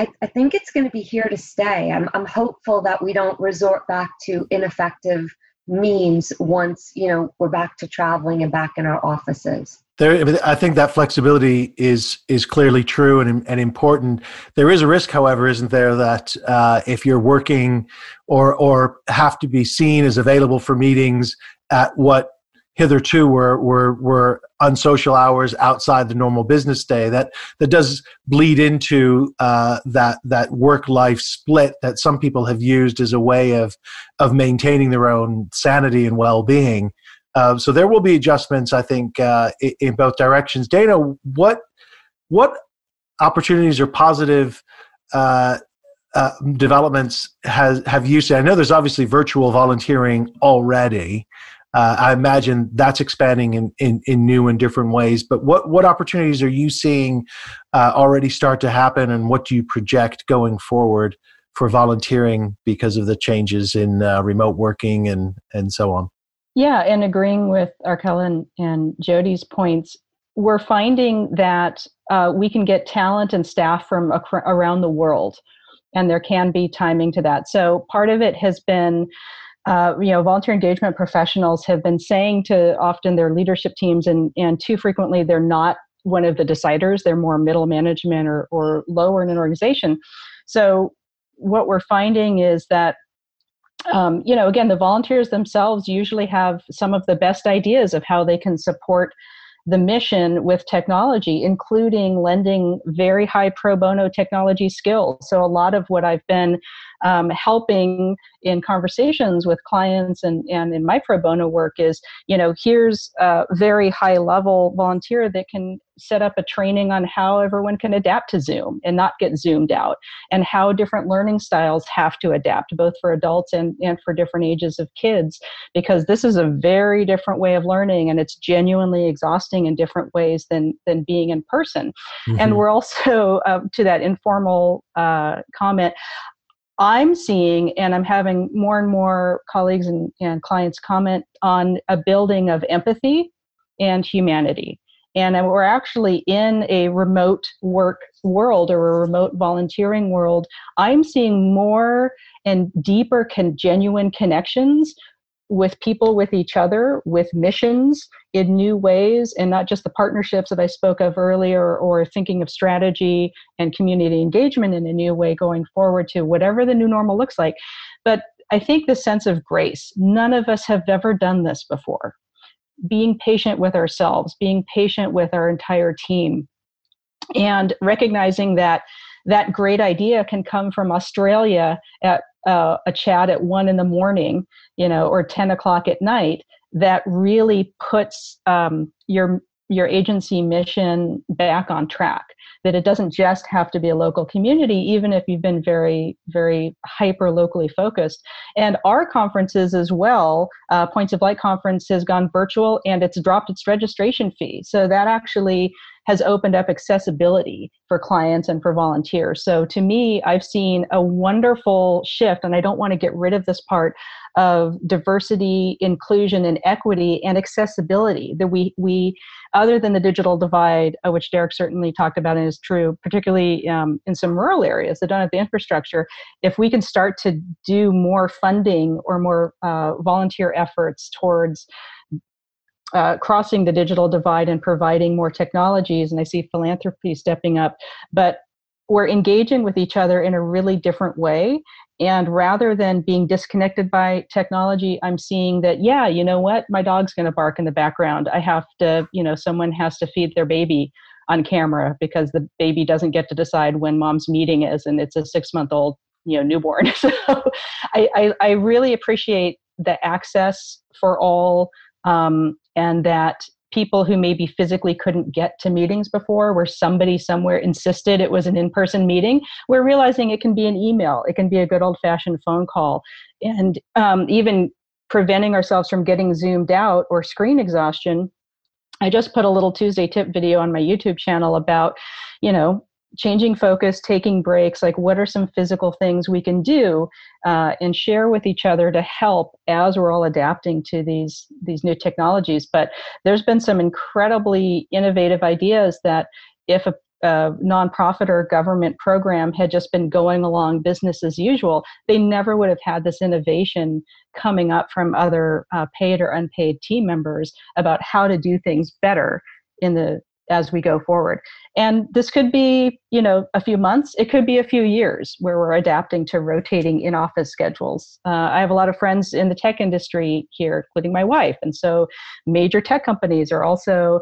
I, I think it's going to be here to stay. I'm, I'm hopeful that we don't resort back to ineffective means once you know we're back to traveling and back in our offices there i think that flexibility is is clearly true and, and important there is a risk however isn't there that uh, if you're working or or have to be seen as available for meetings at what hitherto were were were unsocial hours outside the normal business day that that does bleed into uh, that that work life split that some people have used as a way of of maintaining their own sanity and well being. Uh, so there will be adjustments, I think, uh, in, in, both directions. Dana, what what opportunities or positive uh, uh, developments has have you seen? I know there's obviously virtual volunteering already uh, I imagine that's expanding in, in, in, new and different ways. But what, what opportunities are you seeing uh, already start to happen, and what do you project going forward for volunteering because of the changes in uh, remote working and, and so on? Yeah, and agreeing with Arquella and, and Jody's points, we're finding that uh, we can get talent and staff from ac- around the world, and there can be timing to that. So part of it has been uh, you know, volunteer engagement professionals have been saying to often their leadership teams, and, and too frequently they're not one of the deciders, they're more middle management or, or lower in an organization. So, what we're finding is that um, you know, again, the volunteers themselves usually have some of the best ideas of how they can support the mission with technology, including lending very high pro bono technology skills. So, a lot of what I've been um, helping in conversations with clients and, and in my pro bono work is, you know, here's a very high level volunteer that can set up a training on how everyone can adapt to Zoom and not get zoomed out, and how different learning styles have to adapt, both for adults and, and for different ages of kids, because this is a very different way of learning and it's genuinely exhausting in different ways than, than being in person. Mm-hmm. And we're also, uh, to that informal uh, comment, I'm seeing, and I'm having more and more colleagues and, and clients comment on a building of empathy and humanity. And we're actually in a remote work world or a remote volunteering world. I'm seeing more and deeper, con- genuine connections with people, with each other, with missions in new ways, and not just the partnerships that I spoke of earlier, or thinking of strategy and community engagement in a new way going forward to whatever the new normal looks like. But I think the sense of grace, none of us have ever done this before. Being patient with ourselves, being patient with our entire team, and recognizing that that great idea can come from Australia at uh, a chat at one in the morning, you know, or 10 o'clock at night that really puts um, your your agency mission back on track. That it doesn't just have to be a local community even if you've been very very hyper locally focused. And our conferences as well uh, points of light conference has gone virtual and it's dropped its registration fee. So that actually has opened up accessibility for clients and for volunteers. So to me, I've seen a wonderful shift, and I don't want to get rid of this part of diversity, inclusion, and equity and accessibility. That we we other than the digital divide, uh, which Derek certainly talked about and is true, particularly um, in some rural areas that don't have the infrastructure. If we can start to do more funding or more uh, volunteer efforts towards uh, crossing the digital divide and providing more technologies, and I see philanthropy stepping up. But we're engaging with each other in a really different way. And rather than being disconnected by technology i'm seeing that yeah you know what? My dog's going to bark in the background. I have to you know someone has to feed their baby on camera because the baby doesn't get to decide when mom's meeting is and it's a six month old you know newborn. So I, I, I really appreciate the access for all um, and that people who maybe physically couldn't get to meetings before where somebody somewhere insisted it was an in-person meeting we're realizing it can be an email it can be a good old-fashioned phone call. And um, even preventing ourselves from getting zoomed out or screen exhaustion i just put a little tuesday tip video on my youtube channel about you know changing focus, taking breaks, like what are some physical things we can do uh, and share with each other to help as we're all adapting to these these new technologies. But there's been some incredibly innovative ideas that if a nonprofit or government program had just been going along business as usual, they never would have had this innovation coming up from other uh, paid or unpaid team members about how to do things better in the as we go forward. And this could be, you know, a few months. It could be a few years where we're adapting to rotating in-office schedules. Uh, I have a lot of friends in the tech industry here, including my wife, and so major tech companies are also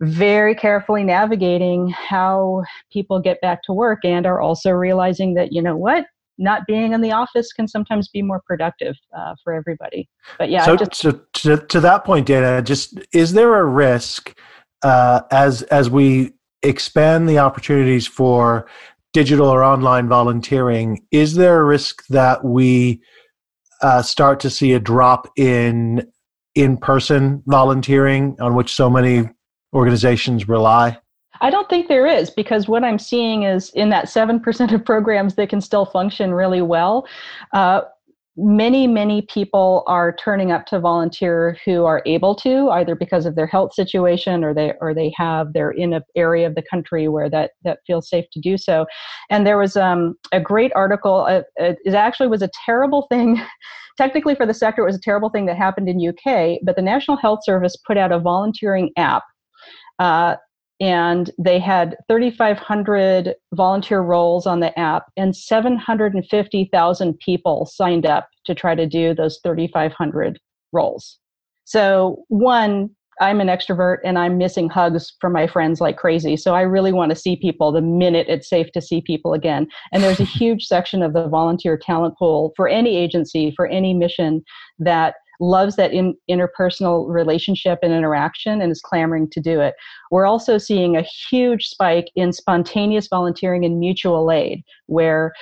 very carefully navigating how people get back to work and are also realizing that you know what not being in the office can sometimes be more productive uh, for everybody. But yeah, so, just, so to, to that point, Dana, just is there a risk uh, as as we expand the opportunities for digital or online volunteering, is there a risk that we uh, start to see a drop in in person volunteering on which so many organizations rely? I don't think there is because what I'm seeing is in that 7% of programs that can still function really well, uh, many many people are turning up to volunteer who are able to either because of their health situation or they or they have they're in an area of the country where that that feels safe to do so. And there was um, a great article uh, it actually was a terrible thing. Technically for the sector it was a terrible thing that happened in uk but the national health service put out a volunteering app uh, and they had 3,500 volunteer roles on the app, and 750,000 people signed up to try to do those 3,500 roles. So, one, I'm an extrovert and I'm missing hugs from my friends like crazy. So, I really want to see people the minute it's safe to see people again. And there's a huge section of the volunteer talent pool for any agency, for any mission that loves that in, interpersonal relationship and interaction and is clamoring to do it. We're also seeing a huge spike in spontaneous volunteering and mutual aid, where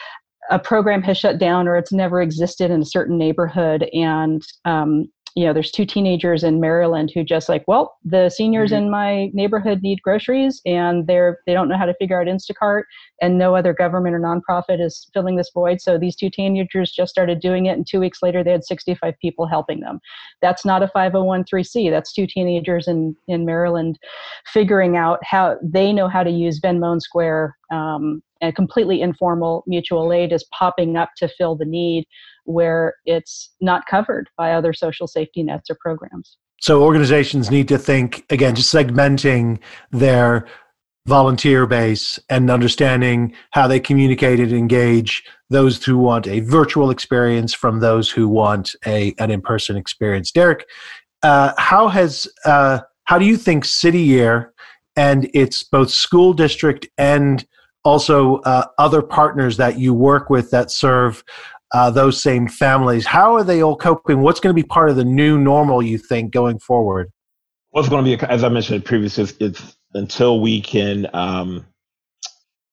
a program has shut down or it's never existed in a certain neighborhood and um, you know, there's two teenagers in Maryland who just like, well, the seniors mm-hmm. in my neighborhood need groceries and they're they don't know how to figure out Instacart and no other government or nonprofit is filling this void. So these two teenagers just started doing it and two weeks later they had 65 people helping them. That's not a 501c. That's two teenagers in, in Maryland figuring out how they know how to use Venmo and Square um, and completely informal mutual aid is popping up to fill the need where it's not covered by other social safety nets or programs. So organizations need to think again, just segmenting their volunteer base and understanding how they communicate and engage those who want a virtual experience from those who want a an in-person experience. Derek, uh, how has uh, how do you think City Year and its both school district and also uh, other partners that you work with that serve uh, those same families. How are they all coping? What's going to be part of the new normal, you think, going forward? What's going to be, as I mentioned previously, it's, it's until we can um,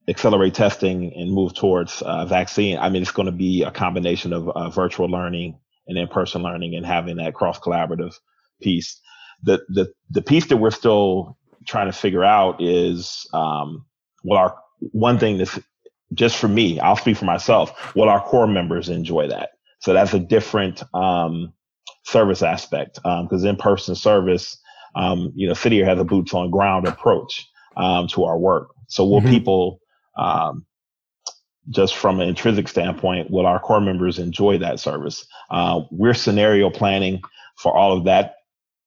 accelerate testing and move towards uh, vaccine. I mean, it's going to be a combination of uh, virtual learning and in-person learning and having that cross collaborative piece. The, the, the piece that we're still trying to figure out is, um, well, our one thing that's just for me, I'll speak for myself. Will our corps members enjoy that? So that's a different um, service aspect because um, in-person service, um, you know, City has a boots on ground approach um, to our work. So will mm-hmm. people, um, just from an intrinsic standpoint, will our corps members enjoy that service? Uh, we're scenario planning for all of that,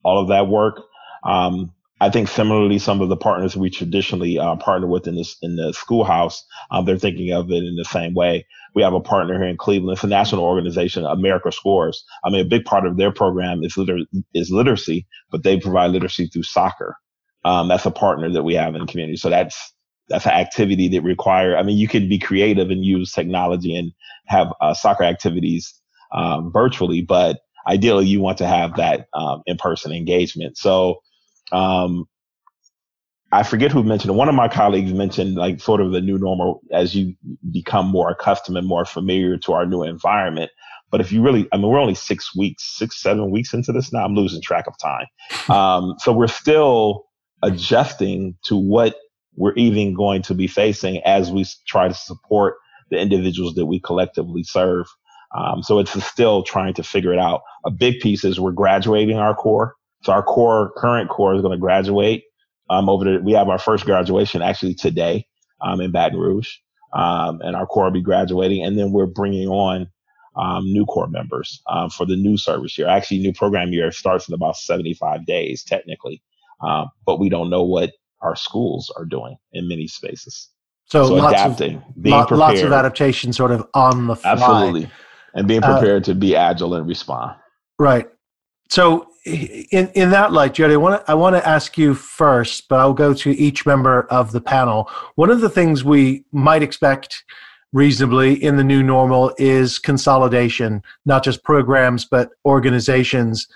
all of that work. Um, I think similarly, some of the partners we traditionally uh, partner with in this in the schoolhouse, um, they're thinking of it in the same way. We have a partner here in Cleveland. It's a national organization, America Scores. I mean, a big part of their program is liter- is literacy, but they provide literacy through soccer. Um, that's a partner that we have in the community. So that's that's an activity that require. I mean, you can be creative and use technology and have uh, soccer activities um, virtually, but ideally, you want to have that um, in person engagement. So um, I forget who mentioned it. One of my colleagues mentioned like sort of the new normal as you become more accustomed and more familiar to our new environment. But if you really, I mean, we're only six weeks, six, seven weeks into this now. I'm losing track of time. Um, so we're still adjusting to what we're even going to be facing as we try to support the individuals that we collectively serve. Um, so it's still trying to figure it out. A big piece is we're graduating our corps. So our corps, current corps is going to graduate. Um, over the, we have our first graduation actually today, um, in Baton Rouge. Um, and our corps will be graduating. And then we're bringing on, um, new corps members, um, for the new service year. Actually, new program year starts in about 75 days, technically. Um, but we don't know what our schools are doing in many spaces. So, so lots adapting, of, being lot, prepared. Lots of adaptation sort of on the fly. Absolutely. And being uh, prepared uh, to be agile and respond. Right. So in in that light, Jody, I want to I want to ask you first, but I'll go to each member of the panel. One of the things we might expect reasonably in the new normal is consolidation, not just programs but organizations.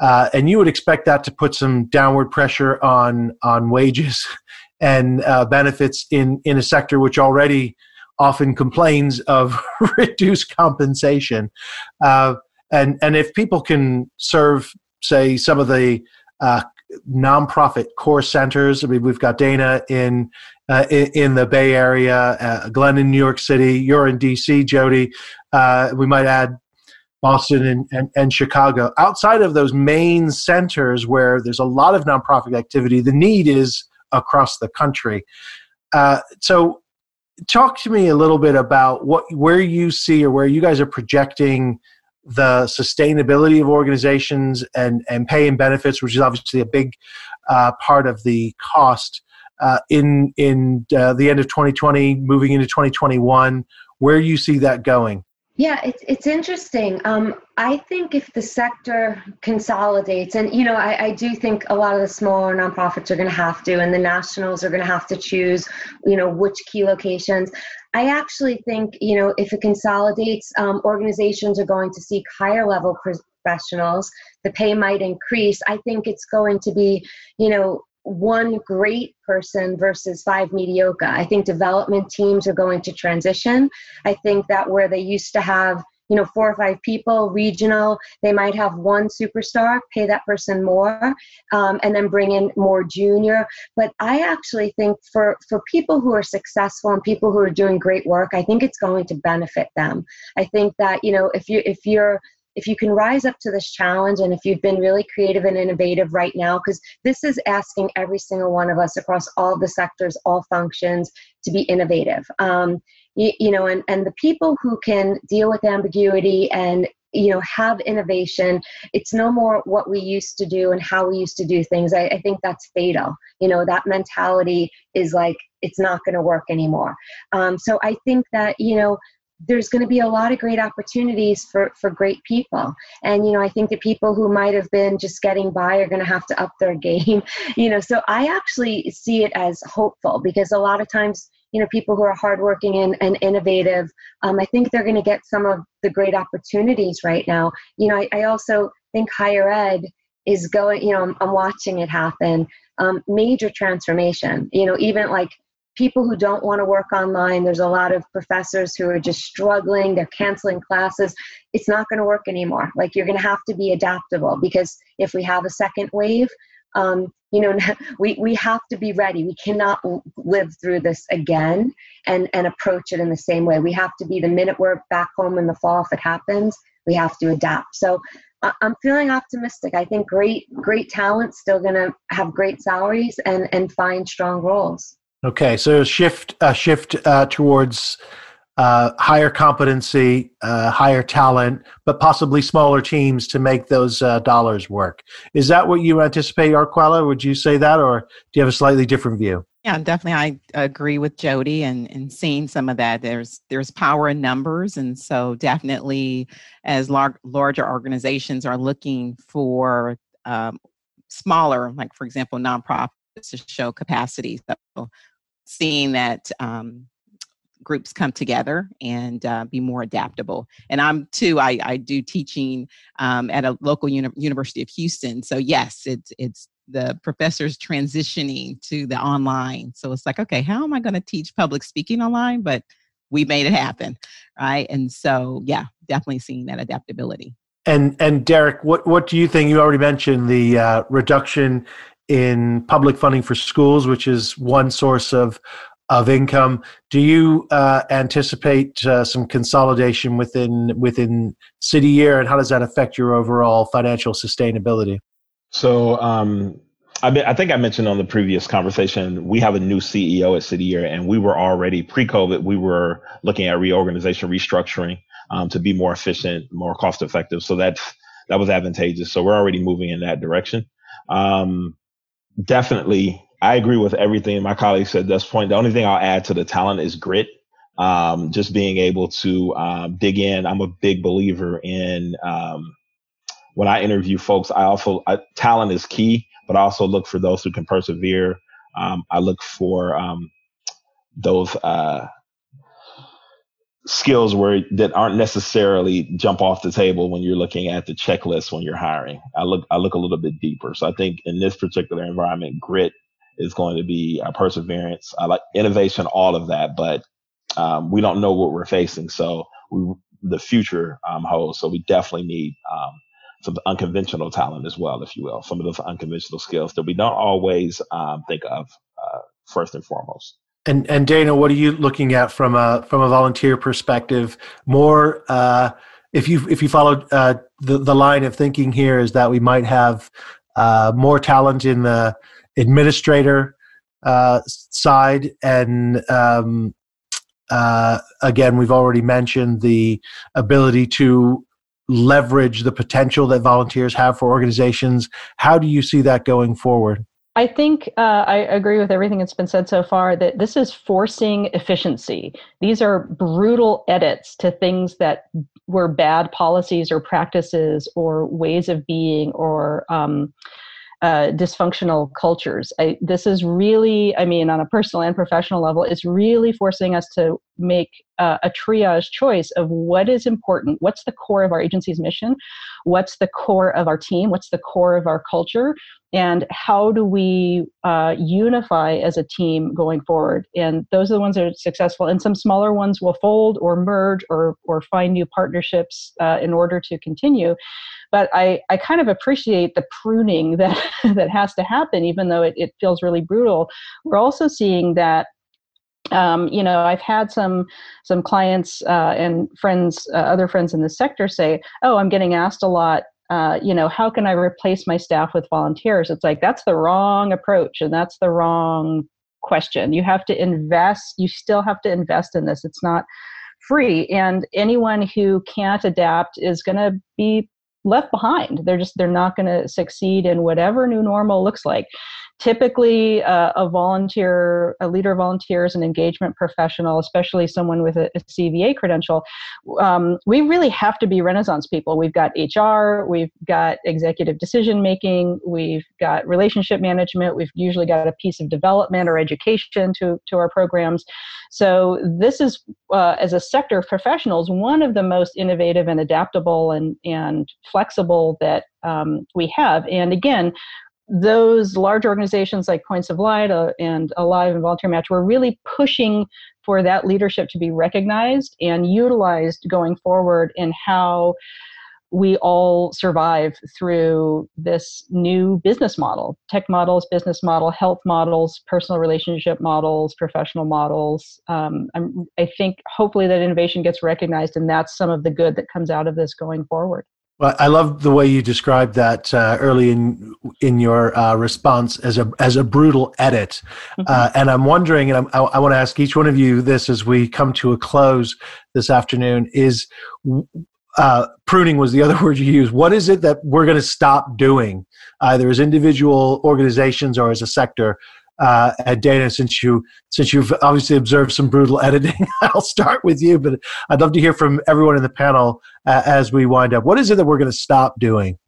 Uh, and you would expect that to put some downward pressure on on wages and uh, benefits in in a sector which already often complains of reduced compensation. Uh, and and if people can serve say some of the uh, nonprofit core centers. I mean, we've got Dana in uh, in, in, the Bay Area, uh, Glenn in New York City. You're in D.C., Jody. Uh, we might add Boston and, and, and, Chicago. Outside of those main centers where there's a lot of nonprofit activity, the need is across the country. Uh, so, talk to me a little bit about what where you see or where you guys are projecting the sustainability of organizations and, and pay and benefits, which is obviously a big uh, part of the cost uh, in in uh, the end of 2020, moving into 2021. Where you see that going? Yeah, it's it's interesting. Um, I think if the sector consolidates, and you know, I, I do think a lot of the smaller nonprofits are going to have to, and the nationals are going to have to choose, you know, which key locations. I actually think, you know, if it consolidates, um, organizations are going to seek higher level professionals. The pay might increase. I think it's going to be, you know, one great person versus five mediocre. I think development teams are going to transition. I think that where they used to have you know four or five people regional they might have one superstar pay that person more um, and then bring in more junior. But i actually think for for people who are successful and people who are doing great work i think it's going to benefit them. I think that you know if you if you're if you can rise up to this challenge and if you've been really creative and innovative right now, because this is asking every single one of us across all the sectors, all functions to be innovative. Um, you, you know, and, and the people who can deal with ambiguity and you know have innovation it's no more what we used to do and how we used to do things. I, I think that's fatal. You know that mentality is like it's not going to work anymore. Um, so i think that you know there's going to be a lot of great opportunities for for great people. And you know i think the people who might have been just getting by are going to have to up their game you know. So i actually see it as hopeful because a lot of times you know people who are hardworking and, and innovative um, i think they're going to get some of the great opportunities right now. You know i, I also think higher ed is going you know i'm, I'm watching it happen. Um, major transformation you know even like people who don't want to work online. There's a lot of professors who are just struggling, they're canceling classes. It's not going to work anymore. Like you're going to have to be adaptable because if we have a second wave, um, you know, we, we have to be ready. We cannot live through this again and, and approach it in the same way. We have to be the minute we're back home in the fall, if it happens, we have to adapt. So I'm feeling optimistic. I think great, great talent still going to have great salaries and, and find strong roles. Okay, so shift uh, shift uh, towards uh, higher competency, uh, higher talent, but possibly smaller teams to make those uh, dollars work. Is that what you anticipate, Arquella? Would you say that, or do you have a slightly different view? Yeah, definitely. I agree with Jody and, and seeing some of that. There's there's power in numbers, and so definitely, as lar- larger organizations are looking for um, smaller, like for example, nonprofits to show capacity. So seeing that um, groups come together and uh, be more adaptable. And I'm too. I, I do teaching um, at a local uni- University of Houston. So yes, it's it's the professors transitioning to the online. So it's like, okay, how am I going to teach public speaking online? But we made it happen, right? And so yeah, definitely seeing that adaptability. And and Derek, what what do you think? You already mentioned the uh, reduction in public funding for schools, which is one source of of income. Do you uh, anticipate uh, some consolidation within within City Year, and how does that affect your overall financial sustainability? So, um, I, I think I mentioned on the previous conversation, we have a new CEO at City Year, and we were already pre-COVID. We were looking at reorganization, restructuring um, to be more efficient, more cost effective. So that's that was advantageous. So we're already moving in that direction. Um, definitely I agree with everything my colleague said at this point. The only thing I'll add to the talent is grit. Um, just being able to um, dig in. I'm a big believer in um, when I interview folks. I also I, talent is key, but I also look for those who can persevere. Um, I look for um, those uh, skills where that aren't necessarily jump off the table when you're looking at the checklist when you're hiring. I look I look a little bit deeper. So I think in this particular environment, grit is going to be uh, perseverance. I like innovation, all of that, but um, we don't know what we're facing. So we, the future um, holds. So we definitely need um, some unconventional talent as well, if you will, some of those unconventional skills that we don't always um, think of uh, first and foremost. And and Dana, what are you looking at from a from a volunteer perspective? More, uh, if you if you follow uh, the the line of thinking here is that we might have uh, more talent in the administrator uh, side, and um, uh, again, we've already mentioned the ability to leverage the potential that volunteers have for organizations. How do you see that going forward? I think uh, I agree with everything that's been said so far that this is forcing efficiency. These are brutal edits to things that were bad policies or practices or ways of being or um, uh, dysfunctional cultures. I, this is really, I mean, on a personal and professional level, it's really forcing us to make uh, a triage choice of what is important, what's the core of our agency's mission, what's the core of our team, what's the core of our culture, and how do we uh, unify as a team going forward. And those are the ones that are successful. And some smaller ones will fold or merge or or find new partnerships uh, in order to continue but I, I kind of appreciate the pruning that that has to happen, even though it, it feels really brutal. We're also seeing that um, you know, I've had some some clients uh, and friends, uh, other friends in the sector say, "Oh, I'm getting asked a lot. Uh, you know, how can I replace my staff with volunteers?" It's like that's the wrong approach, and that's the wrong question. You have to invest. You still have to invest in this. It's not free, and anyone who can't adapt is going to be left behind. They're just they're not going to succeed in whatever new normal looks like. Typically, uh, a volunteer, a leader of volunteers, an engagement professional, especially someone with a, a CVA credential, um, we really have to be Renaissance people. We've got HR, we've got executive decision making, we've got relationship management, we've usually got a piece of development or education to to our programs. So this is, uh, as a sector of professionals, one of the most innovative and adaptable and and flexible that um, we have. And again, those large organizations like Points of Light uh, and Alive and Volunteer Match were really pushing for that leadership to be recognized and utilized going forward in how we all survive through this new business model tech models business model health models personal relationship models professional models. Um, i think hopefully that innovation gets recognized and that's some of the good that comes out of this going forward Well, I love the way you described that uh, early in in your uh, response as a as a brutal edit, mm-hmm. uh, and I'm wondering, and I'm, i I want to ask each one of you this as we come to a close this afternoon: is uh, pruning was the other word you used. What is it that we're going to stop doing, either as individual organizations or as a sector, uh, at Dana, since you since you've obviously observed some brutal editing, I'll start with you. But I'd love to hear from everyone in the panel uh, as we wind up. What is it that we're going to stop doing?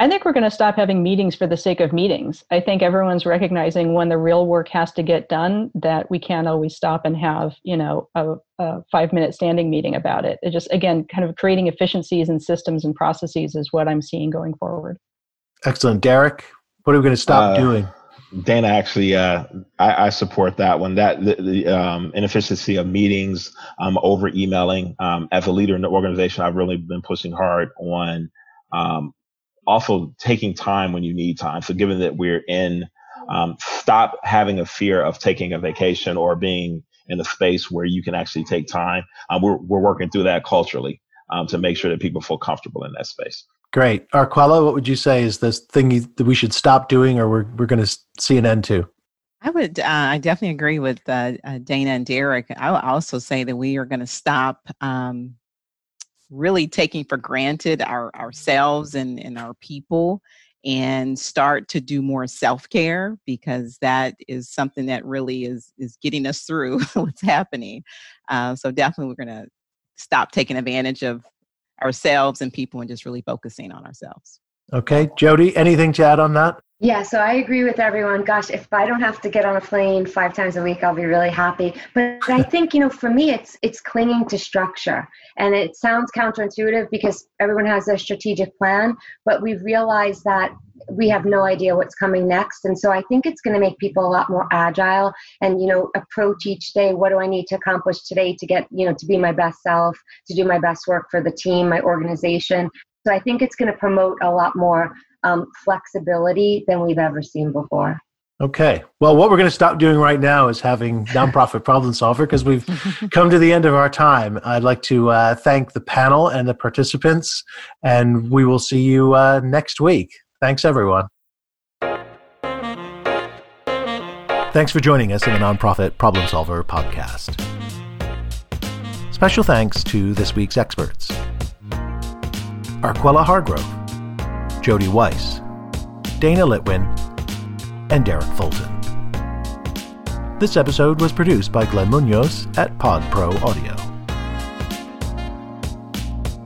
I think we're going to stop having meetings for the sake of meetings. I think everyone's recognizing when the real work has to get done that we can't always stop and have, you know, a, a five minute standing meeting about it. It just, again, kind of creating efficiencies and systems and processes is what I'm seeing going forward. Excellent. Derek, what are we going to stop uh, doing? Dana, actually, uh, I, I, support that one. That the, the um, inefficiency of meetings, um, over emailing. Um, as a leader in the organization, I've really been pushing hard on um, also taking time when you need time. So, given that we're in, um, stop having a fear of taking a vacation or being in a space where you can actually take time. Uh, we're we're working through that culturally to make sure that people feel comfortable in that space. Great. Arquella, what would you say is this thing you, that we should stop doing or we're, we're going to see an end to? I would, uh, I definitely agree with uh, uh, Dana and Derek. I would also say that we are going to stop um, really taking for granted our ourselves and, and our people and start to do more self-care because that is something that really is is getting us through what's happening. Uh, so definitely we're going to stop taking advantage of ourselves and people and just really focusing on ourselves. Okay. Jody, anything to add on that? Yeah, so I agree with everyone. Gosh, if I don't have to get on a plane five times a week, I'll be really happy. But I think, you know, for me it's it's clinging to structure. And it sounds counterintuitive because everyone has a strategic plan, but we've realized that we have no idea what's coming next and so i think it's going to make people a lot more agile and you know approach each day what do i need to accomplish today to get you know to be my best self to do my best work for the team my organization so i think it's going to promote a lot more um, flexibility than we've ever seen before Okay. Well, what we're going to stop doing right now is having nonprofit problem solver because we've come to the end of our time. I'd like to uh, thank the panel and the participants, and we will see you uh, next week. Thanks, everyone. Thanks for joining us in the Nonprofit Problem Solver podcast. Special thanks to this week's experts Arquella Hargrove, Jody Weiss, Dana Litwin, and Derek Fulton. This episode was produced by Glenn Munoz at PodPro Audio.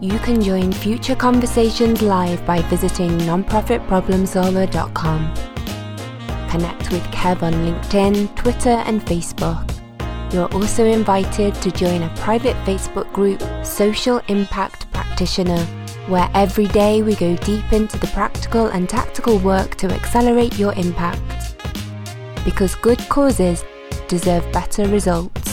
You can join future conversations live by visiting nonprofitproblemsolver.com. Connect with Kev on LinkedIn, Twitter, and Facebook. You're also invited to join a private Facebook group, Social Impact Practitioner, where every day we go deep into the practical and tactical work to accelerate your impact. Because good causes deserve better results.